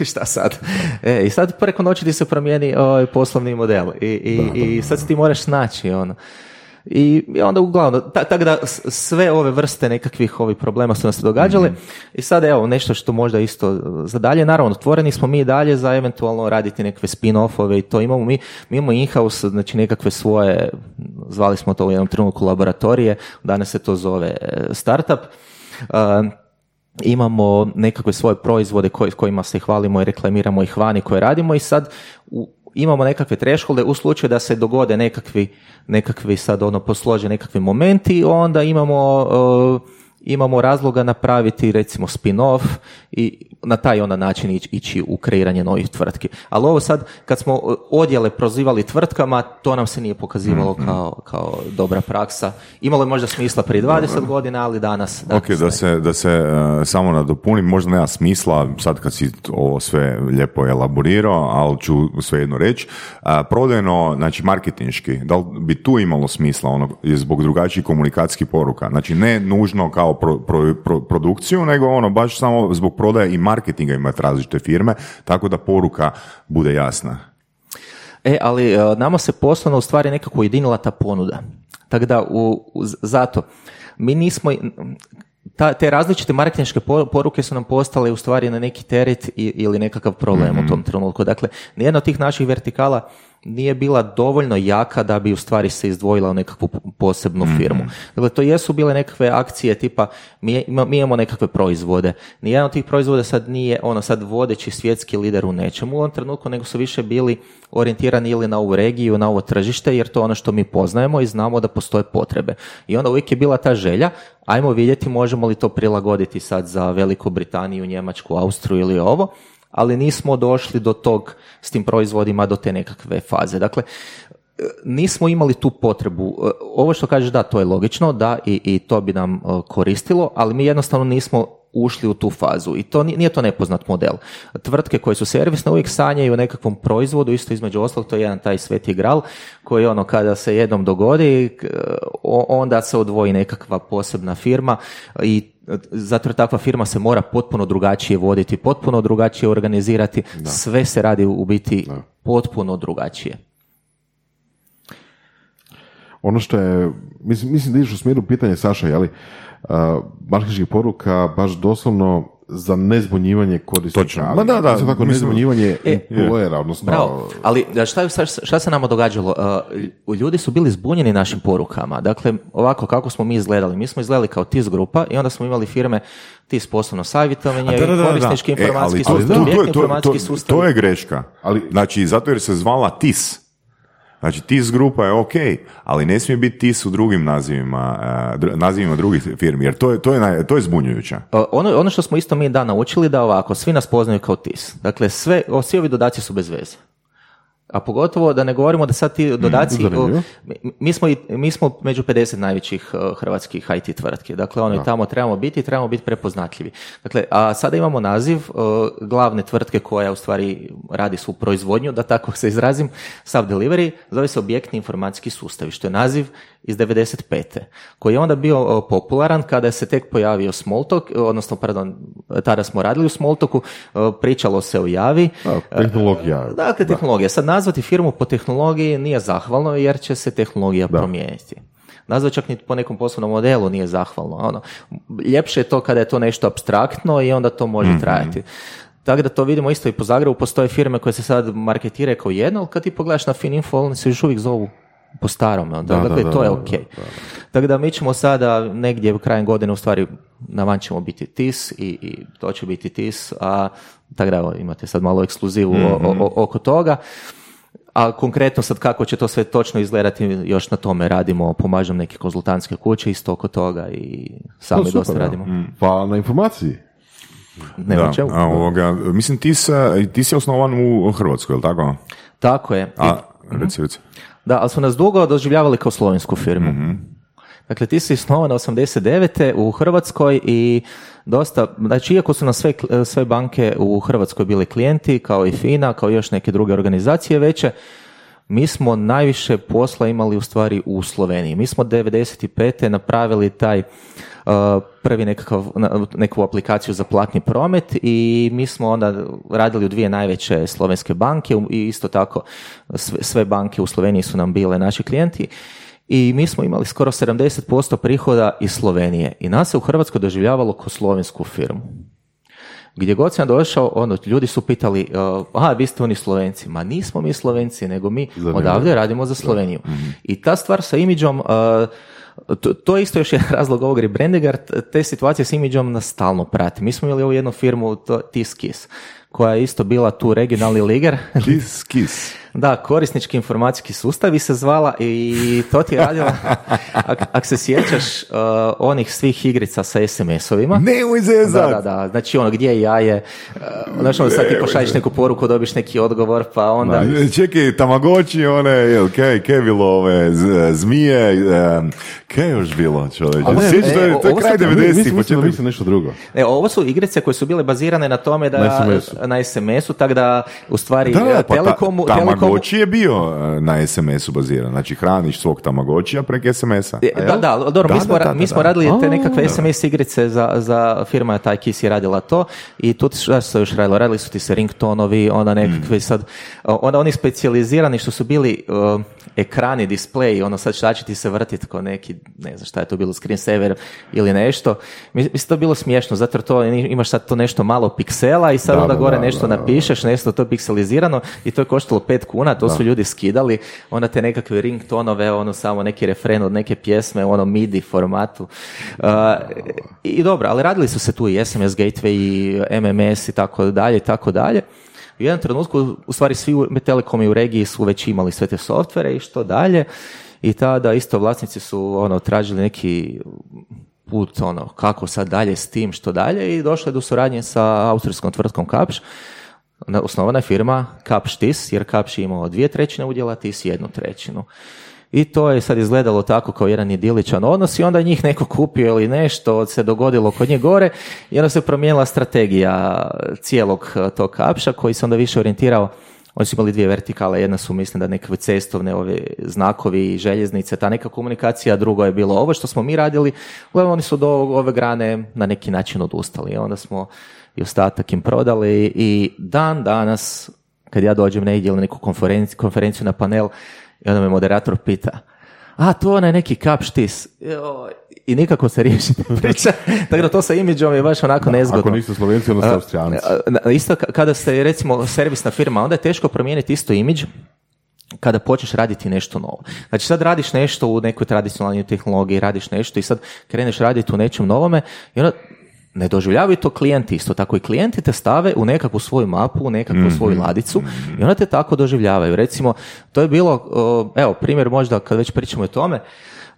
Šta sad? E, I sad preko noći ti se promijeni ovaj poslovni model i, i, i sad se ti moraš snaći ono. I, onda uglavnom, ta- tako da sve ove vrste nekakvih ovih problema su nam se događale. I sad evo nešto što možda isto za dalje, naravno otvoreni smo mi i dalje za eventualno raditi nekakve spin-offove i to. Imamo mi, mi imamo in-house, znači nekakve svoje, zvali smo to u jednom trenutku laboratorije, danas se to zove e, startup. Uh, imamo nekakve svoje proizvode koji, kojima se hvalimo i reklamiramo ih vani koje radimo i sad u, imamo nekakve thresholde u slučaju da se dogode nekakvi, nekakvi sad ono poslože nekakvi momenti, onda imamo uh, imamo razloga napraviti recimo spin-off i na taj onda način ići, ići u kreiranje novih tvrtki. Ali ovo sad, kad smo uh, odjele prozivali tvrtkama, to nam se nije pokazivalo kao, kao dobra praksa. Imalo je možda smisla prije 20 godina, ali danas... Ok, danas da ne. se, da se e, samo nadopunim, možda nema smisla, sad kad si ovo sve lijepo elaborirao, ali ću svejedno reći, a, prodajno, znači marketinški, da li bi tu imalo smisla ono, zbog drugačijih komunikacijskih poruka? Znači ne nužno kao pro- pro- pro- produkciju, nego ono baš samo zbog prodaje i marketinga imati različite firme, tako da poruka bude jasna. E, ali e, nama se poslovno u stvari nekako ujedinila ta ponuda. Tako da, u, u- zato, mi nismo, ta, te različite marketinške po- poruke su nam postale u stvari na neki teret i, ili nekakav problem u tom trenutku. Dakle, nijedna od tih naših vertikala nije bila dovoljno jaka da bi u stvari se izdvojila u nekakvu posebnu firmu. Dakle, to jesu bile nekakve akcije tipa mi, ima- mi imamo nekakve proizvode. Nijedan od tih proizvoda sad nije ono sad vodeći svjetski lider u nečemu u ovom trenutku, nego su više bili orijentirani ili na ovu regiju, na ovo tržište, jer to je ono što mi poznajemo i znamo da postoje potrebe. I onda uvijek je bila ta želja, ajmo vidjeti možemo li to prilagoditi sad za Veliku Britaniju, Njemačku, Austriju ili ovo, ali nismo došli do tog s tim proizvodima do te nekakve faze. Dakle, nismo imali tu potrebu. Ovo što kažeš da, to je logično, da, i, i to bi nam e, koristilo, ali mi jednostavno nismo ušli u tu fazu i to ni- nije to nepoznat model. Tvrtke koje su servisne uvijek sanjaju o nekakvom proizvodu, isto između ostalog, to je jedan taj sveti gral koji ono kada se jednom dogodi, onda se odvoji nekakva posebna firma i zato jer takva firma se mora potpuno drugačije voditi, potpuno drugačije organizirati, sve se radi u biti potpuno drugačije. Ono što je, mislim, mislim da ideš u smjeru pitanja Saša, je li, uh, marketinških poruka baš doslovno za nezbunjivanje korisnika. Točno. ali Ma da, da, tako mislim- nezbunjivanje E, employera, odnosno... Bravo, ali šta, šta, šta se nama događalo? Uh, ljudi su bili zbunjeni našim porukama. Dakle, ovako kako smo mi izgledali. Mi smo izgledali kao TIS grupa i onda smo imali firme TIS poslovno savjetovanje, A da, da, da, da. korisnički E, informacijski to- sustav, informacijski sustav. To je greška. Ali- Znači, zato jer se zvala TIS. Znači, TIS grupa je ok, ali ne smije biti TIS u drugim nazivima, dr- nazivima drugih firmi, jer to je, to je, to je zbunjujuće. Ono, ono što smo isto mi da naučili da ovako, svi nas poznaju kao TIS. Dakle, sve, o, svi ovi dodaci su bez veze. A pogotovo da ne govorimo da sad ti dodaci, zanimljivo. o, mi, smo, i- mi smo među 50 najvećih uh, hrvatskih IT tvrtki. Dakle, ono i tamo trebamo biti i trebamo biti prepoznatljivi. Dakle, a sada imamo naziv uh, glavne tvrtke koja u stvari radi svu proizvodnju, da tako se izrazim, Sub Delivery, zove se objektni informacijski sustavi, što je naziv iz 95. koji je onda bio popularan kada se tek pojavio Smalltalk, odnosno, pardon, tada smo radili u Smalltalku, uh, pričalo se o javi, A, tehnologija. Dakle, tehnologija. Sad nazvati firmu po tehnologiji nije zahvalno jer će se tehnologija promijeniti. Nazvat čak ni po nekom poslovnom modelu nije zahvalno. Ono, ljepše je to kada je to nešto abstraktno i onda to može trajati. Tako da to vidimo isto i po Zagrebu, postoje firme koje se sad marketiraju kao jedno, ali kad ti pogledaš na Fininfo, oni se još uvijek zovu po starom. jel? Da, dakle, da, to je da, ok. da, da, Tako da mi ćemo sada negdje krajem godine u stvari na van ćemo biti TIS i, i to će biti TIS, a tako da imate sad malo ekskluzivu o- o- o- oko toga. A konkretno sad kako će to sve točno izgledati, još na tome radimo, pomažem neke konzultantske kuće isto oko toga i sami super, dosta radimo. Hvala na informaciji. Nema Da, čemu. a, ovoga, mislim, ti, se, ti si osnovan u Hrvatskoj, je li tako? Tako je. I- A, reci, reci. Da, ali su nas dugo doživljavali kao slovensku firmu. Dakle, ti si osnovan 89. u Hrvatskoj i dosta, znači iako su nas sve, sve banke u Hrvatskoj bili klijenti, kao i FINA, kao i još neke druge organizacije veće, mi smo najviše posla imali u stvari u Sloveniji. Mi smo 95. napravili taj uh, prvi nekakav, neku aplikaciju za platni promet i mi smo onda radili u dvije najveće slovenske banke i isto tako sve, sve banke u Sloveniji su nam bile naši klijenti i mi smo imali skoro 70% prihoda iz Slovenije i nas se u Hrvatskoj doživljavalo kao slovensku firmu. Gdje god sam došao, ono, ljudi su pitali, uh, aha, vi ste oni Slovenci. Ma nismo mi Slovenci, nego mi odavde radimo za Sloveniju. I ta stvar sa imidžom, uh, to, to je isto još jedan razlog ovog rebrandinga, te situacije s imidžom nas stalno prati. Mi smo imali ovu jednu firmu, to, Tiskis, koja je isto bila tu regionalni liger. Kiss, kiss. Da, korisnički informacijski sustavi se zvala i to ti je radila, ak, ak se sjećaš uh, onih svih igrica sa SMS-ovima. Nemoj Da, zezat! da, da, znači ono gdje je jaje, uh, znaš ono sad ti pošalješ neku poruku, dobiš neki odgovor, pa onda... Čekaj, tamagoći, one, jel, kaj, kaj je bilo ove, z- zmije, um, kaj je još bilo, čovječe? Ne, Sjećaš, to je, e, to je ovo kraj sad- Mi- 90-ih, Mislim, mislim da početak nešto drugo. E, ovo su igrice koje su bile bazirane na tome da... Na SMS-u. Na SMS-u, tako da u stvari Da, da, pa ta, Telekomu... Telekomu Tamagotchi je bio e, na SMS-u baziran. Znači, hraniš svog Tamagoćija preko SMS-a. E, Da, da, dobro, mi Da, smo, da, mi smo da. radili te nekakve SMS igrice za, za firma taj Kiss je radila to i tu ti- šta su se još radilo? Radili su ti se ringtonovi, onda nekakve Mm. sad, onda oni specijalizirani što su bili uh, ekrani, displeji, ono sad šta će ti se vrtiti ko neki, ne znam šta je to bilo, screensaver ili nešto. Mi- Mislim, to bilo smiješno, zato to imaš sad to nešto malo piksela i sad Da, onda da, gore nešto da, da. napišeš, nešto to pikselizirano i to je koštalo pet kuna, to su ljudi skidali, onda te nekakve ringtonove, ono samo neki refren od neke pjesme, u ono MIDI formatu. Uh, I dobro, ali radili su se tu i SMS gateway i MMS i tako dalje i tako dalje. U jednom trenutku, u stvari svi u- telekomi u regiji su već imali sve te softvere i što dalje. I tada isto vlasnici su ono tražili neki put ono kako sad dalje s tim što dalje i došlo je do suradnje sa austrijskom tvrtkom Kapš. Na- Osnovana je firma Kapš TIS jer Kapš je imao dvije trećine udjela, TIS jednu trećinu. I to je sad izgledalo tako kao jedan idiličan odnos i onda njih neko kupio ili nešto se dogodilo kod njih gore i onda se promijenila strategija cijelog eh, tog kapša koji se onda više orijentirao oni su imali dvije vertikale, jedna su mislim da nekakve cestovne ove znakovi i željeznice, ta neka komunikacija, drugo je bilo ovo što smo mi radili, uglavnom oni su do ove grane na neki način odustali. Onda smo i ostatak im prodali i dan danas kad ja dođem negdje ili neku konferenciju, konferenciju na panel i onda me moderator pita a to je onaj neki kap štis. I nikako se riješiti priča. Tako da to sa imidžom je baš onako nezgodno. Ako niste Slovenci, onda ste Austrijanci. Isto ka- kada ste recimo servisna firma, onda je teško promijeniti isto imidž kada počneš raditi nešto novo. Znači sad radiš nešto u nekoj tradicionalnoj tehnologiji, radiš nešto i sad kreneš raditi u nečem novome i onda ne doživljavaju to klijenti isto tako i klijenti te stave u nekakvu svoju mapu, u nekakvu svoju ladicu i onda te tako doživljavaju. Recimo, to je bilo, evo, primjer možda kad već pričamo o tome,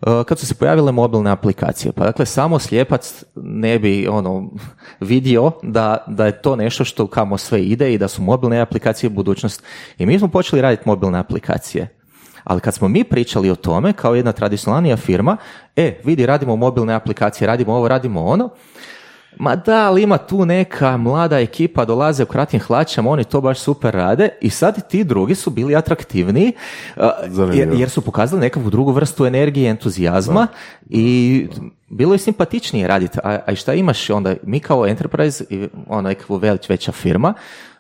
kad su se pojavile mobilne aplikacije. Pa dakle, samo slijepac ne bi ono vidio da, da je to nešto što kamo sve ide i da su mobilne aplikacije budućnost. I mi smo počeli raditi mobilne aplikacije. Ali kad smo mi pričali o tome, kao jedna tradicionalnija firma, e, vidi, radimo mobilne aplikacije, radimo ovo, radimo ono, Ma da, ali ima tu neka mlada ekipa, dolaze u kratkim hlačama, oni to baš super rade i sad ti drugi su bili atraktivniji jer, jer su pokazali nekakvu drugu vrstu energije, entuzijazma i bilo je simpatičnije raditi. A, a šta imaš onda? Mi kao enterprise, ono nekakvu velič veća firma,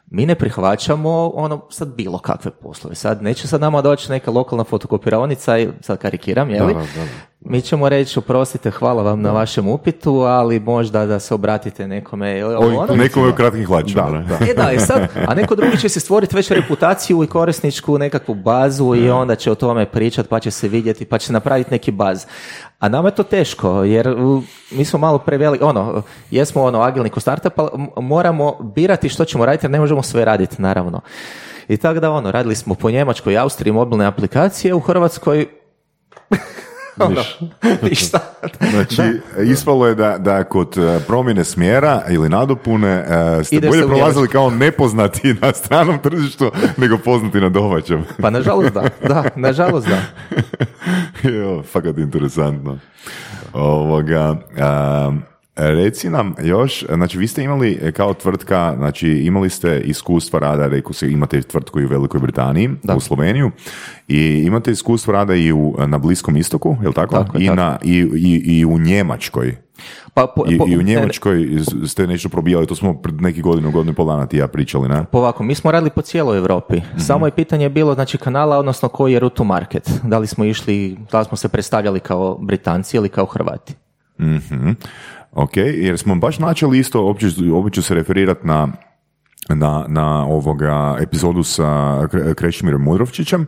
mi ne prihvaćamo ono sad bilo kakve poslove. Sad neće sad nama doći neka lokalna fotokopiraonica i sad karikiram, je li? Da, da, da. Mi ćemo reći, oprostite, hvala vam na vašem upitu, ali možda da se obratite nekome. ili ono. Nekome u kratkim hlačama. ne? E da, i sad, a neko drugi će se stvoriti već reputaciju i korisničku nekakvu bazu i onda će o tome pričati, pa će se vidjeti, pa će napraviti neki baz. A nama je to teško, jer mi smo malo preveli, ono, jesmo ono agilni ko startup, ali moramo birati što ćemo raditi, jer ne možemo sve raditi, naravno. I tako da, ono, radili smo po Njemačkoj i Austriji mobilne aplikacije, u Hrvatskoj ono, ništa. Znači, ispalo je da, da kod e, promjene smjera ili nadopune e, ste Ide bolje prolazili kao nepoznati na stranom tržištu nego poznati na domaćem. Pa nažalost da, da, nažalost da. jo, fakat interesantno. Ovoga, a, reci nam još, znači vi ste imali e, kao tvrtka, znači imali ste iskustva rada, rekao se imate tvrtku i u Velikoj Britaniji, Da. u Sloveniju, i imate iskustvo rada i u, na Bliskom istoku, je li tako? Tako I, tako. na, i, i, I u Njemačkoj. Pa, po, I, po- I u ne, Njemačkoj ste nešto probijali, to smo pred neki godinu, godinu i pol dana ti ja pričali, ne? Ovako, mi smo radili po cijeloj Europi. Mhm. Samo je pitanje bilo znači kanala, odnosno koji je route to market. Da li smo išli, da li smo se predstavljali kao Britanci ili kao Hrvati. Mhm. Ok, jer smo baš načeli isto, opet ću se referirati na na, na ovoga epizodu sa Kre- Krešimirom Mudrovčićem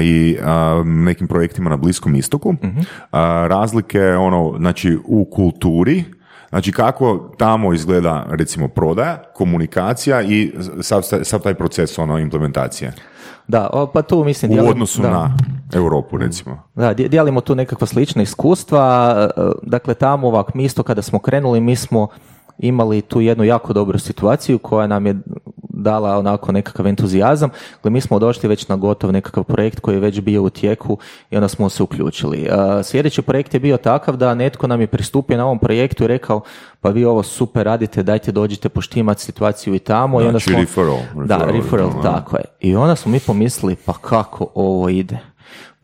i a, nekim projektima na Bliskom istoku. A, razlike ono, znači u kulturi, znači kako tamo izgleda recimo prodaja, komunikacija i sav, sav taj proces ono implementacije Da, o, pa tu mislim... u dijelim- odnosu da. na Europu recimo. Da, di- dijelimo tu nekakva slična iskustva. e, Dakle, tamo ovak, mi isto kada smo krenuli, mi smo imali tu jednu jako dobru situaciju koja nam je dala onako nekakav entuzijazam. Dakle, mi smo došli već na gotov nekakav projekt koji je već bio u tijeku i onda smo se uključili. E, Sljedeći projekt je bio takav da netko nam je pristupio na ovom projektu i rekao pa vi ovo super radite, dajte dođite poštimati situaciju i tamo. I onda Znači smo, referral, Da, referral, referral, to, tako je. I onda smo mi pomislili pa kako ovo ide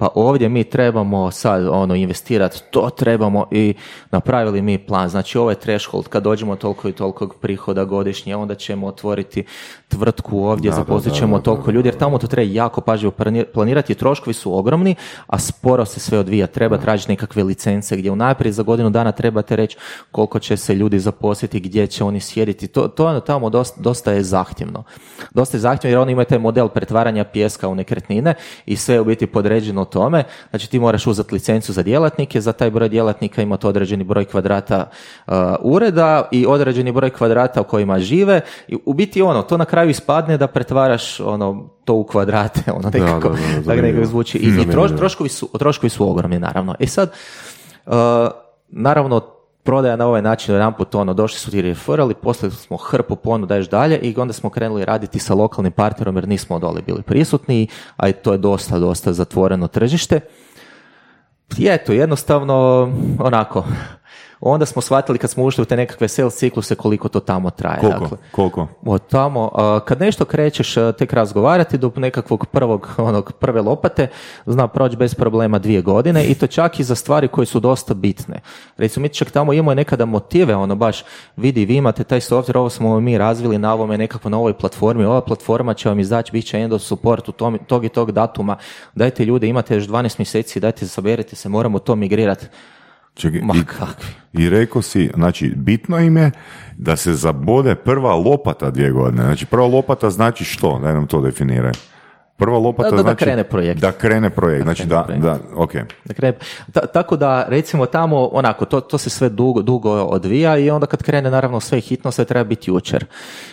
pa ovdje mi trebamo sad ono investirati, to trebamo i napravili mi plan, znači ovo je threshold, kad dođemo toliko i toliko prihoda godišnje, onda ćemo otvoriti tvrtku ovdje, Da, zaposlit ćemo da, toliko ljudi, jer tamo to treba jako pažljivo plani- planirati, troškovi su ogromni, a sporo se sve odvija, treba tražiti nekakve licence gdje unaprijed za godinu dana trebate reći koliko će se ljudi zaposliti, gdje će oni sjediti, to, to ono tamo dosta, dosta je zahtjevno. Dosta je zahtjevno jer oni imaju taj model pretvaranja pijeska u nekretnine i sve je u biti podređeno tome. Znači ti moraš uzeti licencu za djelatnike, za taj broj djelatnika imate određeni broj kvadrata uh, ureda i određeni broj kvadrata u kojima žive. I u biti ono, to na kraju ispadne da pretvaraš ono to u kvadrate, ono nekako, da, da, tako zanimljivo. nekako zvuči. I, i troš- troškovi, su, troškovi su ogromni, naravno. E sad, uh, naravno, prodaja na ovaj način, jedan put ono, došli su ti referali, poslali smo hrpu ponuda još dalje i onda smo krenuli raditi sa lokalnim partnerom jer nismo dole bili prisutni, a i to je dosta, dosta zatvoreno tržište. I eto, jednostavno, onako, onda smo shvatili kad smo ušli u te nekakve sales cikluse koliko to tamo traje. Koliko? Dakle, Koliko? od tamo, kad nešto krećeš tek razgovarati do nekakvog prvog, onog prve lopate, zna proći bez problema dvije godine i to čak i za stvari koje su dosta bitne. Recimo, mi čak tamo imamo nekada motive, ono baš, vidi, vi imate taj software, ovo smo mi razvili na ovome nekakvo na ovoj platformi, ova platforma će vam izaći, bit će end of support u tom, tog i tog datuma, dajte ljude, imate još 12 mjeseci, dajte saberite se, moramo to migrirati. Čekaj, Ma i- kakvi. I rekao si, znači, bitno im je da se zabode prva lopata dvije godine. Znači, prva lopata znači što? Daj nam to definiraj. Prva lopata Da- da- da znači... krene projekt. Da krene projekt. Znači, krene da, projekt. da, ok. Dakle, ta- tako da recimo tamo onako to, to se sve dugo, dugo odvija i onda kad krene naravno sve hitno sve treba biti jučer.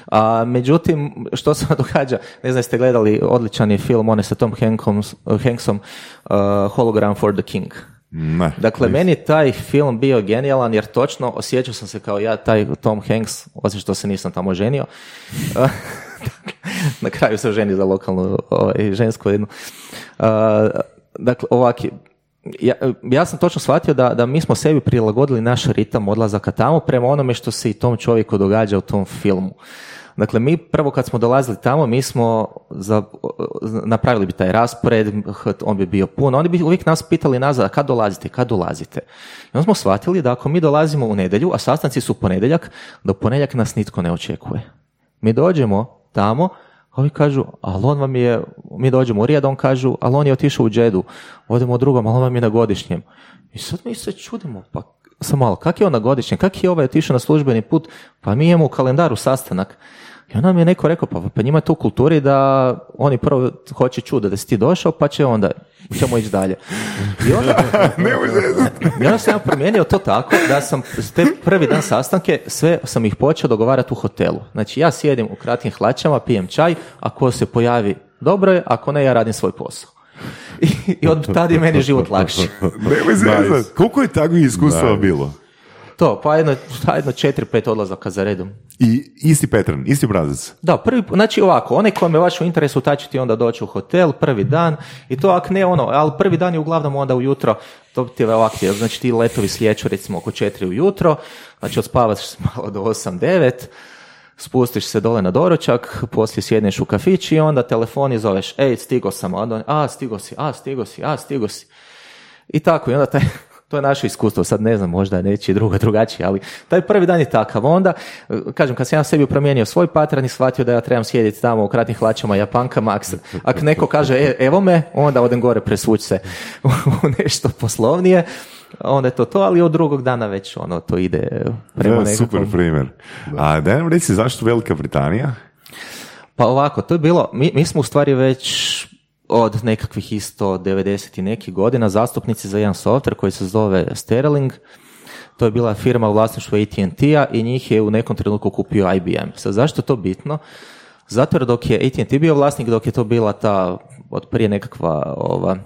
A, međutim, što se događa, ne znam jeste gledali odličan je film one sa Tom Hankom, Hanksom uh, Hologram for the King. Ne. Dakle, meni je taj film bio genijalan jer točno osjećao sam se kao ja, taj Tom Hanks, osim što se nisam tamo ženio. Na kraju se ženi za lokalnu ovaj, žensku jednu. Uh, dakle, ovaki, ja, ja sam točno shvatio da, da mi smo sebi prilagodili naš ritam odlazaka tamo prema onome što se i tom čovjeku događa u tom filmu. Dakle, mi prvo kad smo dolazili tamo, mi smo za, napravili bi taj raspored, on bi bio pun, oni bi uvijek nas pitali nazad, kad dolazite, kad dolazite. I onda smo shvatili da ako mi dolazimo u nedjelju, a sastanci su u ponedjeljak, da u ponedjeljak nas nitko ne očekuje. Mi dođemo tamo, a ovi kažu, ali on vam je, mi dođemo u Rijad, on kažu, ali on je otišao u džedu, odemo u drugom, ali on vam je na godišnjem. I sad mi se čudimo, pa samo malo, kak je on na godišnjem, kak je ovaj otišao na službeni put, pa mi imamo u kalendaru sastanak. I onda mi je neko rekao, pa, pa njima je to u kulturi da oni prvo hoće čuda da si ti došao, pa će onda, ćemo ići dalje. I onda, I onda sam ja promijenio to tako da sam te prvi dan sastanke, sve sam ih počeo dogovarati u hotelu. Znači ja sjedim u kratkim hlačama, pijem čaj, ako se pojavi dobro je, ako ne, ja radim svoj posao. I, i od tada je meni život lakši. Koliko je takvih iskustava bilo? To, pa jedno, jedno četiri, pet odlazaka za redom. I isti Petran, isti obrazac. Da, prvi, znači ovako, onaj kojem je vaš u interesu, taj će ti onda doći u hotel, prvi dan, i to ako ne ono, ali prvi dan je uglavnom onda ujutro, to ti je ovako, znači ti letovi slijeću recimo oko četiri ujutro, znači odspavaš malo do osam, devet, spustiš se dole na doručak, poslije sjedneš u kafić i onda telefon i zoveš, ej, stigo sam, onda, a, stigo si, a, stigo si, a, stigo si. I tako, i onda taj, to je naše iskustvo, sad ne znam, možda nečiji druga drugačije, ali taj prvi dan je takav. Onda, kažem, kad sam ja sebi promijenio svoj patran i shvatio da ja trebam sjediti tamo u kratnim hlačama, japankama, ako neko kaže e, evo me, onda odem gore presvući se u nešto poslovnije, onda je to to, ali od drugog dana već ono to ide prema nekakvom... Super primjer. A daj nam reći zašto Velika Britanija? Pa ovako, to je bilo, mi, mi smo u stvari već od nekakvih isto 90 i nekih godina zastupnici za jedan software koji se zove Sterling. To je bila firma u vlasništvu AT&T-a i njih je u nekom trenutku kupio IBM. Sad, zašto je to bitno? Zato jer dok je AT&T bio vlasnik, dok je to bila ta od prije nekakva ova,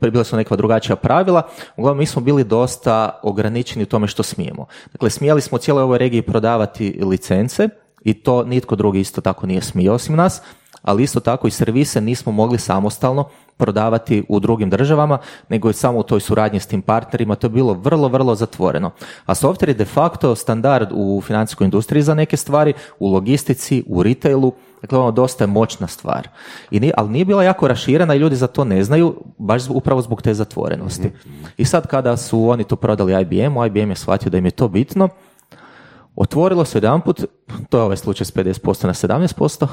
bila su nekakva drugačija pravila, uglavnom mi smo bili dosta ograničeni u tome što smijemo. Dakle, smijeli smo u cijeloj ovoj regiji prodavati licence i to nitko drugi isto tako nije smio osim nas, ali isto tako i servise nismo mogli samostalno prodavati u drugim državama, nego je samo u toj suradnji s tim partnerima, to je bilo vrlo, vrlo zatvoreno. A software je de facto standard u financijskoj industriji za neke stvari, u logistici, u retailu, dakle ono dosta je moćna stvar. I nije, ali nije bila jako raširena i ljudi za to ne znaju, baš upravo zbog te zatvorenosti. I sad kada su oni to prodali IBM, IBM je shvatio da im je to bitno, Otvorilo se jedanput, to je ovaj slučaj s 50% na 17%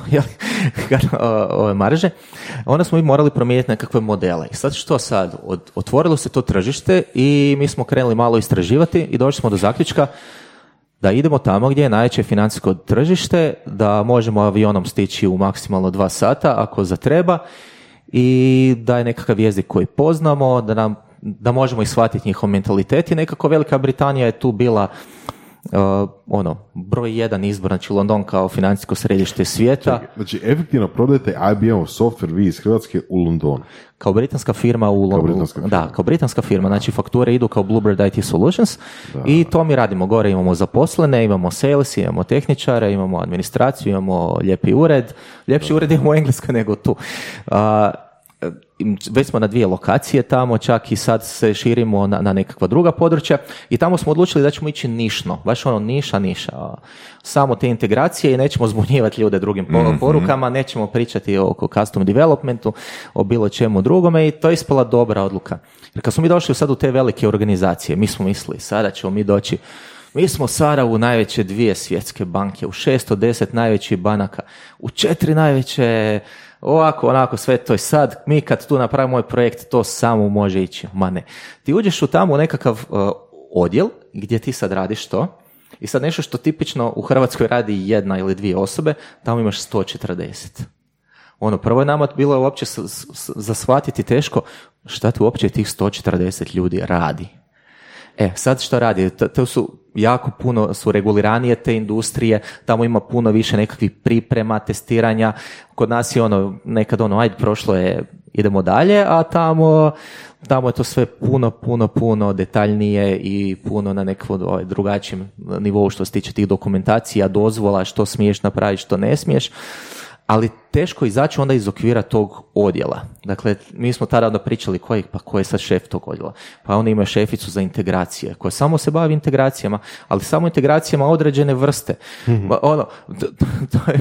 ove marže, onda smo mi morali promijeniti nekakve modele. I sad što sad? Otvorilo se to tržište i mi smo krenuli malo istraživati i došli smo do zaključka da idemo tamo gdje je najveće financijsko tržište, da možemo avionom stići u maksimalno dva sata ako zatreba i da je nekakav jezik koji poznamo, da, nam, da možemo i shvatiti njihov mentalitet i nekako Velika Britanija je tu bila uh, ono, broj jedan izbor, znači London kao financijsko središte svijeta. znači, efektivno prodajete IBM software vi iz Hrvatske u Londonu. Kao britanska firma u Londonu. Da, kao britanska firma, znači fakture idu kao Bluebird IT Solutions i to mi radimo. Gore imamo zaposlene, imamo sales, imamo tehničare, imamo administraciju, imamo lijepi ured. Ljepši ured imamo u Engleskoj nego tu. Uh, već smo na dvije lokacije tamo, čak i sad se širimo na, na nekakva druga područja i tamo smo odlučili da ćemo ići nišno, baš ono niša, niša. Samo te integracije i nećemo zbunjivati ljude drugim mm porukama, nećemo pričati oko custom developmentu, o bilo čemu drugome i to je ispala dobra odluka. Jer kad smo mi došli sad u te velike organizacije, mi smo mislili sada ćemo mi doći mi smo sada u najveće dvije svjetske banke, u 610 najvećih banaka, u četiri najveće ovako, onako, sve to je sad, mi kad tu napravimo moj projekt, to samo može ići. Ma ne. Ti uđeš u tamo nekakav uh, odjel gdje ti sad radiš to i sad nešto što tipično u Hrvatskoj radi jedna ili dvije osobe, tamo imaš 140. Ono, prvo je nama bilo uopće zasvatiti teško šta tu uopće tih 140 ljudi radi. E, sad što radi? To su jako puno su reguliranije te industrije, tamo ima puno više nekakvih priprema, testiranja. Kod nas je ono, nekad ono, ajde, prošlo je, idemo dalje, a tamo, tamo je to sve puno, puno, puno detaljnije i puno na nekom ovaj, drugačijem nivou što se tiče tih dokumentacija, dozvola, što smiješ napraviti, što ne smiješ ali teško izaći onda iz okvira tog odjela. Dakle, mi smo tada onda pričali koji, pa ko je sad šef tog odjela. Pa oni imaju šeficu za integracije, koja samo se bavi integracijama, ali samo integracijama određene vrste. mm Ono, to, to, je,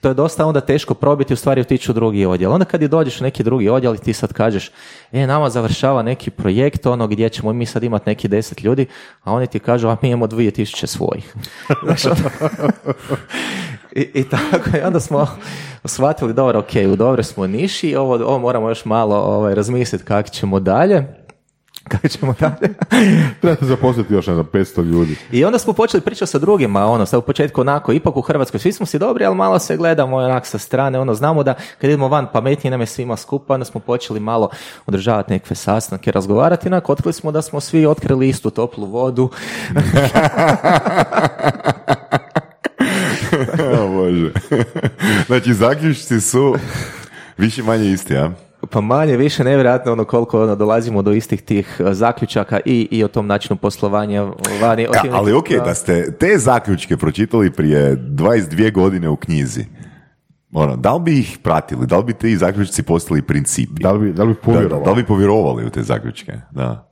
to, je, dosta onda teško probiti u stvari otići u drugi odjel. Onda kad je dođeš u neki drugi odjel i ti sad kažeš, e, nama završava neki projekt, ono gdje ćemo mi sad imati neki deset ljudi, a oni ti kažu, a mi imamo dvije tisuće svojih. I, I tako, i onda smo shvatili, dobro, ok, u dobro smo niši, ovo, ovo moramo još malo ovaj, razmisliti kako ćemo dalje. Kako ćemo dalje? Trebate zaposliti još na 500 ljudi. I onda smo počeli pričati sa drugima, ono, sad u početku onako, ipak u Hrvatskoj svi smo si dobri, ali malo se gledamo onak sa strane, ono, znamo da kad idemo van pametnije nam je svima skupa, onda smo počeli malo održavati nekakve sastanke, razgovarati, onako, otkrili smo da smo svi otkrili istu toplu vodu. o Bože. znači, zaključci su više manje isti, a? Pa manje, više, nevjerojatno ono koliko ono, dolazimo do istih tih uh, zaključaka i, i o tom načinu poslovanja vani. tim ali ok, da ste te zaključke pročitali prije 22 godine u knjizi, ono, da li bi ih pratili, da li bi ti zaključci postali principi? Da li bi, da li bi Da, povjerovao? da li bi povjerovali u te zaključke? Da.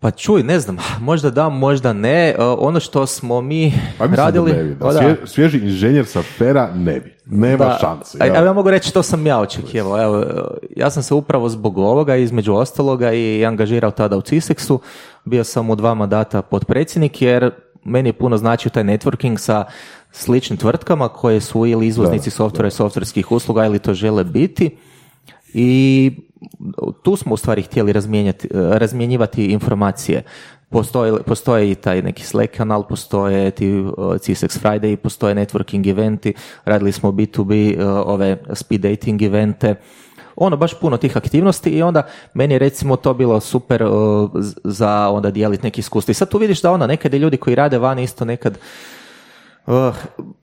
Pa čuj, ne znam, možda da, možda ne. Uh, ono što smo mi Pa radili... da ne bi. Da. Da. Svje- svježi inženjer sa pera ne bi. Nema Da. šanse. A, jel? a ja mogu reći što sam ja očekivao. Evo, ja sam se upravo zbog ovoga, između ostaloga, i angažirao tada u CISEX-u. Bio sam u dva mandata potpredsjednik, jer meni je puno značio taj networking sa sličnim tvrtkama koje su ili izvoznici softvera i softverskih usluga ili to žele biti. I tu smo u stvari htjeli razmijenjati- razmjenjivati informacije. Postoje, postoje i taj neki Slack kanal, postoje ti uh, CSX Friday, postoje networking eventi, radili smo B2B, uh, ove speed dating evente, ono baš puno tih aktivnosti i onda meni je recimo to bilo super za onda dijeliti neki iskustvo. I sad tu vidiš da onda nekad ljudi koji rade vani isto nekad Uh,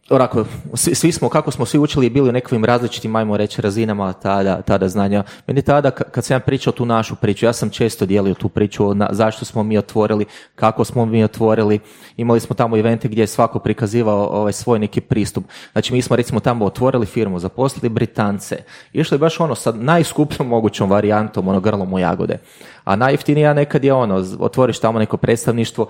onako, svi, svi smo, kako smo svi učili, bili u nekakvim različitim, ajmo reći, razinama tada, tada znanja. Meni tada, ka- kad sam ja pričao tu našu priču, ja sam često dijelio tu priču, na, zašto smo mi otvorili, kako smo mi otvorili. Imali smo tamo evente gdje je svako prikazivao ovaj svoj neki pristup. Znači, mi smo recimo tamo otvorili firmu, zaposlili Britance, išli baš ono sa najskupljom mogućom varijantom, ono grlom u jagode. A najjeftinija nekad je ono, otvoriš tamo neko predstavništvo,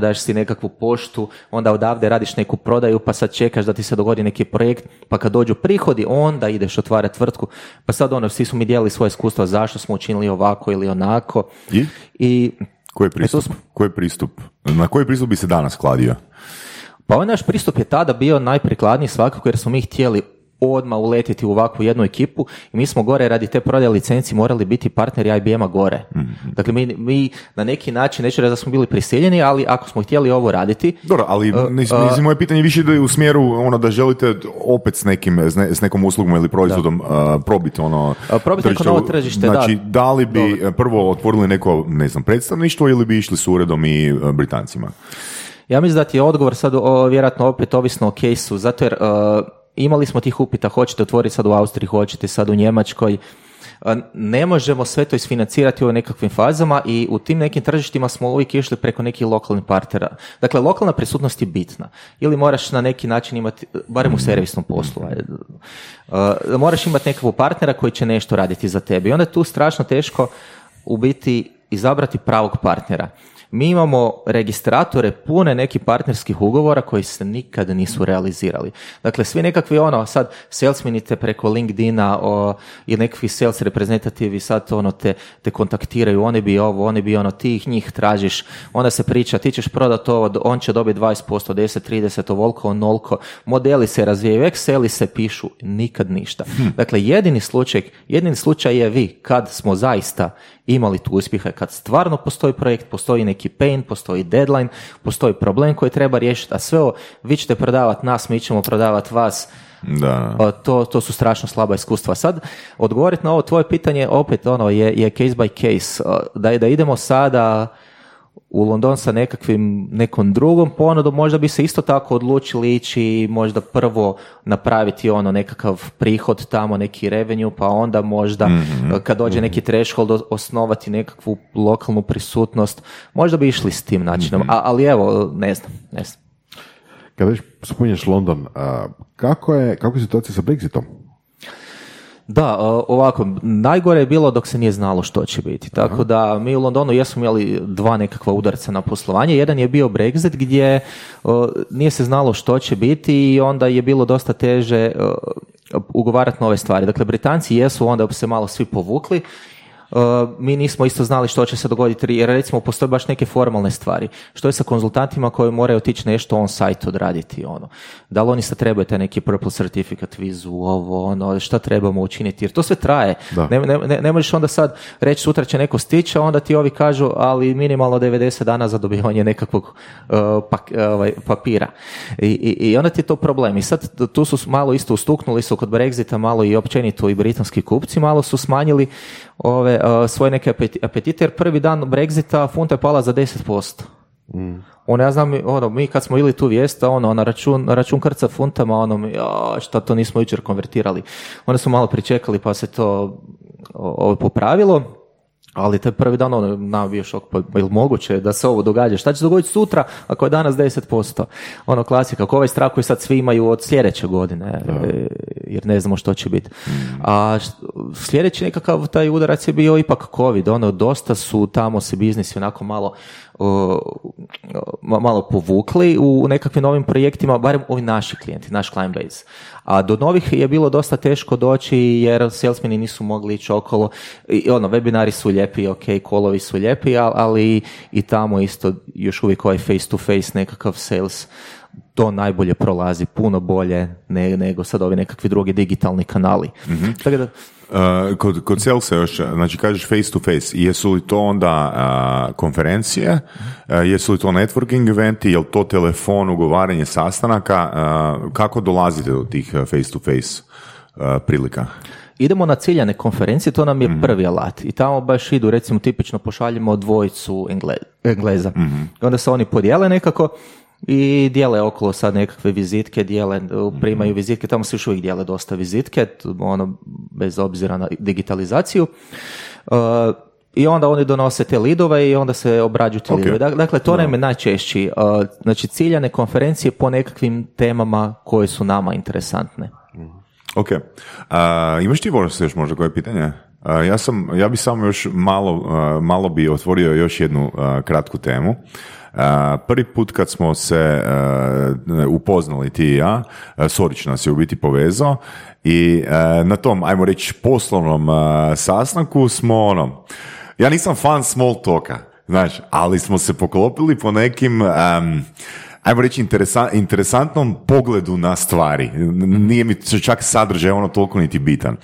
daš si nekakvu poštu, onda odavde radiš neku prodaju, pa sad čekaš da ti se dogodi neki projekt, pa kad dođu prihodi, onda ideš otvarati tvrtku. Pa sad ono, svi su mi dijelili svoje iskustva zašto smo učinili ovako ili onako. I? I Koji je E, tu pristup? Koji pristup? Na koji pristup bi se danas kladio? Pa ovaj naš pristup je tada bio najprikladniji svakako jer smo mi htjeli odmah uletiti u ovakvu jednu ekipu i mi smo gore radi te prodaje licenci morali biti partneri IBM-a gore. Dakle, mi, mi na neki način, neću reći da smo bili prisiljeni, ali ako smo htjeli ovo raditi, Dobro, ali nis- mislim, moje pitanje više ide u smjeru ono da želite opet s nekim s, ne- s nekom uslugom ili proizvodom uh, probiti ono A, probiti neko novo tržište, da. Znači, da li bi uh, prvo otvorili neko, ne znam, predstavništvo ili bi išli s uredom i uh, Britancima? Ja mislim da ti je odgovor sad o, vjerojatno opet ovisno o kejsu, zato jer uh, imali smo tih upita, hoćete otvoriti sad u Austriji, hoćete sad u Njemačkoj, Uh, ne možemo sve to isfinancirati u nekakvim fazama i u tim nekim tržištima smo uvijek išli preko nekih lokalnih partnera. Dakle, lokalna prisutnost je bitna. Ili moraš na neki način imati, barem u servisnom poslu, uh, moraš imati nekakvog partnera koji će nešto raditi za tebe. I onda je tu strašno teško u biti izabrati pravog partnera. Mi imamo registratore pune nekih partnerskih ugovora koji se nikad nisu realizirali. Dakle, svi nekakvi ono, sad salesmenite preko LinkedIna o, ili nekakvi sales reprezentativi sad ono te, te kontaktiraju, oni bi ovo, oni bi ono, ti ih njih tražiš, onda se priča, ti ćeš prodati ovo, on će dobiti 20%, 10, 30, ovoliko, onolko, modeli se razvijaju, Exceli se pišu, nikad ništa. Dakle, jedini slučaj, jedini slučaj je vi, kad smo zaista imali tu uspjeha, kad stvarno postoji projekt, postoji neki pain, postoji deadline, postoji problem koji treba riješiti, a sve ovo, vi ćete prodavati nas, mi ćemo prodavati vas, Da. a, to, to su strašno slaba iskustva. Sad, odgovoriti na ovo tvoje pitanje, opet ono, je, je case by case. Da, da idemo sada u London sa nekakvim, nekom drugom ponudom, možda bi se isto tako odlučili ići možda prvo napraviti ono nekakav prihod tamo, neki revenue, pa onda možda a, kad dođe neki threshold o- osnovati nekakvu lokalnu prisutnost, možda bi išli s tim načinom, a, ali evo, ne znam, ne znam. Kada već spominješ London, a, kako je, kako je situacija sa Brexitom? Da, ovako, najgore je bilo dok se nije znalo što će biti. Tako da mi u Londonu jesmo imali dva nekakva udarca na poslovanje. Jedan je bio Brexit gdje o, nije se znalo što će biti i onda je bilo dosta teže o, ugovarati nove stvari. Dakle, Britanci jesu onda se malo svi povukli, Uh, mi nismo isto znali što će se dogoditi, jer recimo postoje baš neke formalne stvari. Što je sa konzultantima koji moraju otići nešto on site odraditi, ono. Da li oni sad trebaju taj neki purple certificate vizu, ovo, ono, šta trebamo učiniti, jer to sve traje. Da. Ne, ne, ne, ne možeš onda sad reći sutra će neko stići, a onda ti ovi kažu, ali minimalno 90 dana za dobivanje nekakvog uh, pak- ovaj, papira. I, i, I onda ti je to problem. I sad tu su malo isto ustuknuli su kod Brexita, malo i općenito i britanski kupci, malo su smanjili ove uh, svoje neke apeti- apetite, jer prvi dan Brexita funta je pala za 10%. Ono, ja znam, ono, mi kad smo ili tu vijest, ono, na račun, na račun krca funtama, ono, mi, ja, šta to nismo jučer konvertirali. Onda su malo pričekali pa se to o, ovo popravilo, ali taj prvi dan, ono, bio šok, pa je li moguće da se ovo događa? Šta će se dogoditi sutra ako je danas 10%? Ono, klasika, ako ovaj strah koji sad svi imaju od sljedeće godine, e, jer ne znamo što će biti. A sljedeći nekakav taj udarac je bio ipak COVID, ono, dosta su tamo se biznisi onako malo malo povukli u nekakvim novim projektima, barem ovi naši klijenti, naš client base. A do novih je bilo dosta teško doći jer salesmeni nisu mogli ići okolo. I ono, webinari su lijepi, ok, kolovi su lijepi, al- ali i tamo isto još uvijek ovaj face to face nekakav sales to najbolje prolazi, puno bolje ne- nego sad ovi nekakvi drugi digitalni kanali. Tako da, Uh, kod, kod salesa još, znači kažeš face to face, jesu li to onda uh, konferencije, Uh, jesu li to networking eventi, je li to telefon, ugovaranje sastanaka, Uh, kako dolazite do tih face to face prilika? Idemo na ciljane konferencije, to nam je prvi alat. I tamo baš idu, recimo, tipično pošaljemo dvojicu Engle- Engleza. I onda se oni podijele nekako i dijele okolo sad nekakve vizitke, dijele, primaju vizitke, tamo se još uvijek dijele dosta vizitke, ono, bez obzira na digitalizaciju. Uh, I onda oni donose te lidove i onda se obrađuju ti Ok. lidovi. Dak- Dakle, to nam je najčešći. Uh, Znači, ciljane konferencije po nekakvim temama koje su nama interesantne. Ok. A, imaš ti možda još možda koje pitanje? A, ja sam, ja bi samo još malo, malo bi otvorio još jednu a, kratku temu. Prvi put kad smo se upoznali ti i ja, Sorić nas je u biti povezao i na tom, ajmo reći, poslovnom sastanku smo ono, ja nisam fan small talka, znaš, ali smo se poklopili po nekim em, ajmo reći, interesa- interesantnom pogledu na stvari. Nije mi čak sadržaj ono toliko niti bitan.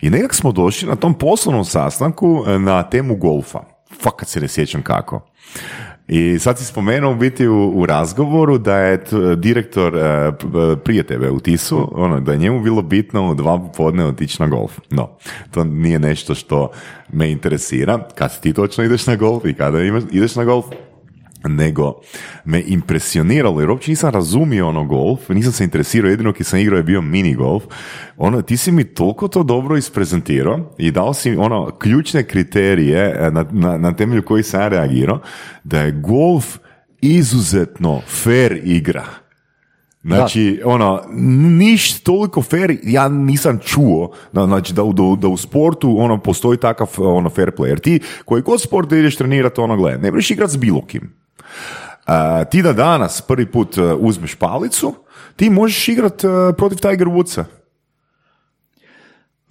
I nekak smo došli na tom poslovnom sastanku e, na temu golfa. Fakat se ne sjećam kako. I sad si spomenuo u biti u, u razgovoru da je t- direktor e, e, prije tebe u Tisu, ono, da je njemu bilo bitno u dva popodne otići na golf. No, to nije nešto što me interesira. Kad ti točno ideš na golf i kada imaš, ideš na golf, nego me impresioniralo, jer uopće nisam razumio ono golf, nisam se interesirao, jedino ki sam igrao je bio mini golf. Ono, ti si mi toliko to dobro isprezentirao i dao si ono ključne kriterije e, na, na, na temelju kojih sam ja reagirao, da je golf izuzetno fair igra. Znači, ono, niš toliko fair, ja nisam čuo, da, znači, da, u- da, da u sportu, ono, postoji takav, ono, fair play. Jer ti, koji god sport da ideš trenirati, ono, gledaj, ne možeš igrati s bilo kim. Ti da danas prvi put uh, uzmeš palicu, ti možeš igrati protiv Tiger Woodsa.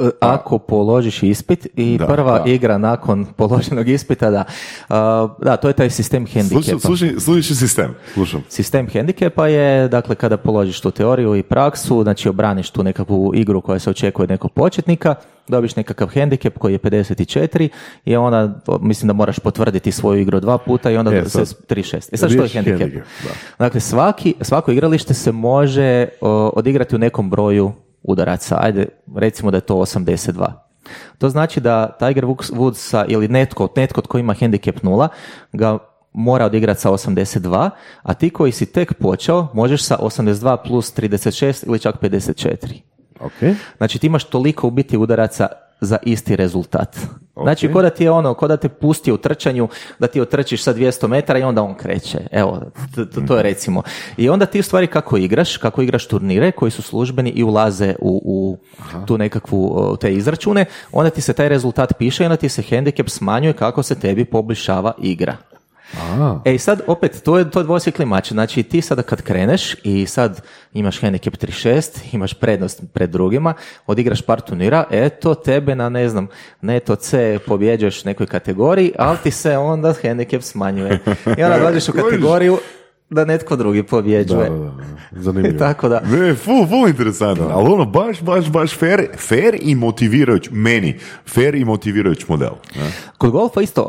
E, Ako položiš ispit i Da, prva da. igra nakon položenog ispita, da. A, da, to je taj sistem hendikepa. slušaj, slušaj sistem. Slušam. Sistem hendikepa je, dakle, kada položiš tu teoriju i praksu, znači obraniš tu nekakvu igru koja se očekuje od nekog početnika, dobiš nekakav hendikep koji je 54 i onda, mislim da moraš potvrditi svoju igru dva puta i onda E, se sad. 36. E sad što je hendikep? hendikep, da. Dakle, svaki, svako igralište se može o, odigrati u nekom broju udaraca. Ajde, recimo da je to 82. To znači da Tiger Woods- Woods sa, ili netko, netko tko ima hendikep nula ga mora odigrati sa 82, a ti koji si tek počeo možeš sa 82 plus 36 ili čak 54. Ok. Znači ti imaš toliko u biti udaraca za isti rezultat. Znači, ko da ti je ono, ko da te pusti u trčanju, da ti otrčiš sa 200 metara i onda on kreće. Evo, to, to, to je recimo. I onda ti u stvari kako igraš, kako igraš turnire koji su službeni i ulaze u, u tu nekakvu o, te izračune, onda ti se taj rezultat piše i onda ti se hendikep smanjuje kako se tebi poboljšava igra. A. E i sad opet, to je, to je dvosjekli mač. Znači ti sada kad kreneš i sad imaš handicap 36, imaš prednost pred drugima, odigraš par turnira, eto tebe na ne znam, neto C pobjeđuješ nekoj kategoriji, ali ti se onda handicap smanjuje. I onda dođeš u kategoriju da netko drugi Da, pobjeđuje. da, da. Zanimljivo. I tako da. Ne, ful, ful interesantno, ali ono baš, baš, baš fair, fair i motivirajuć, meni, fair i motivirajuć model. ne? Kod golfa isto,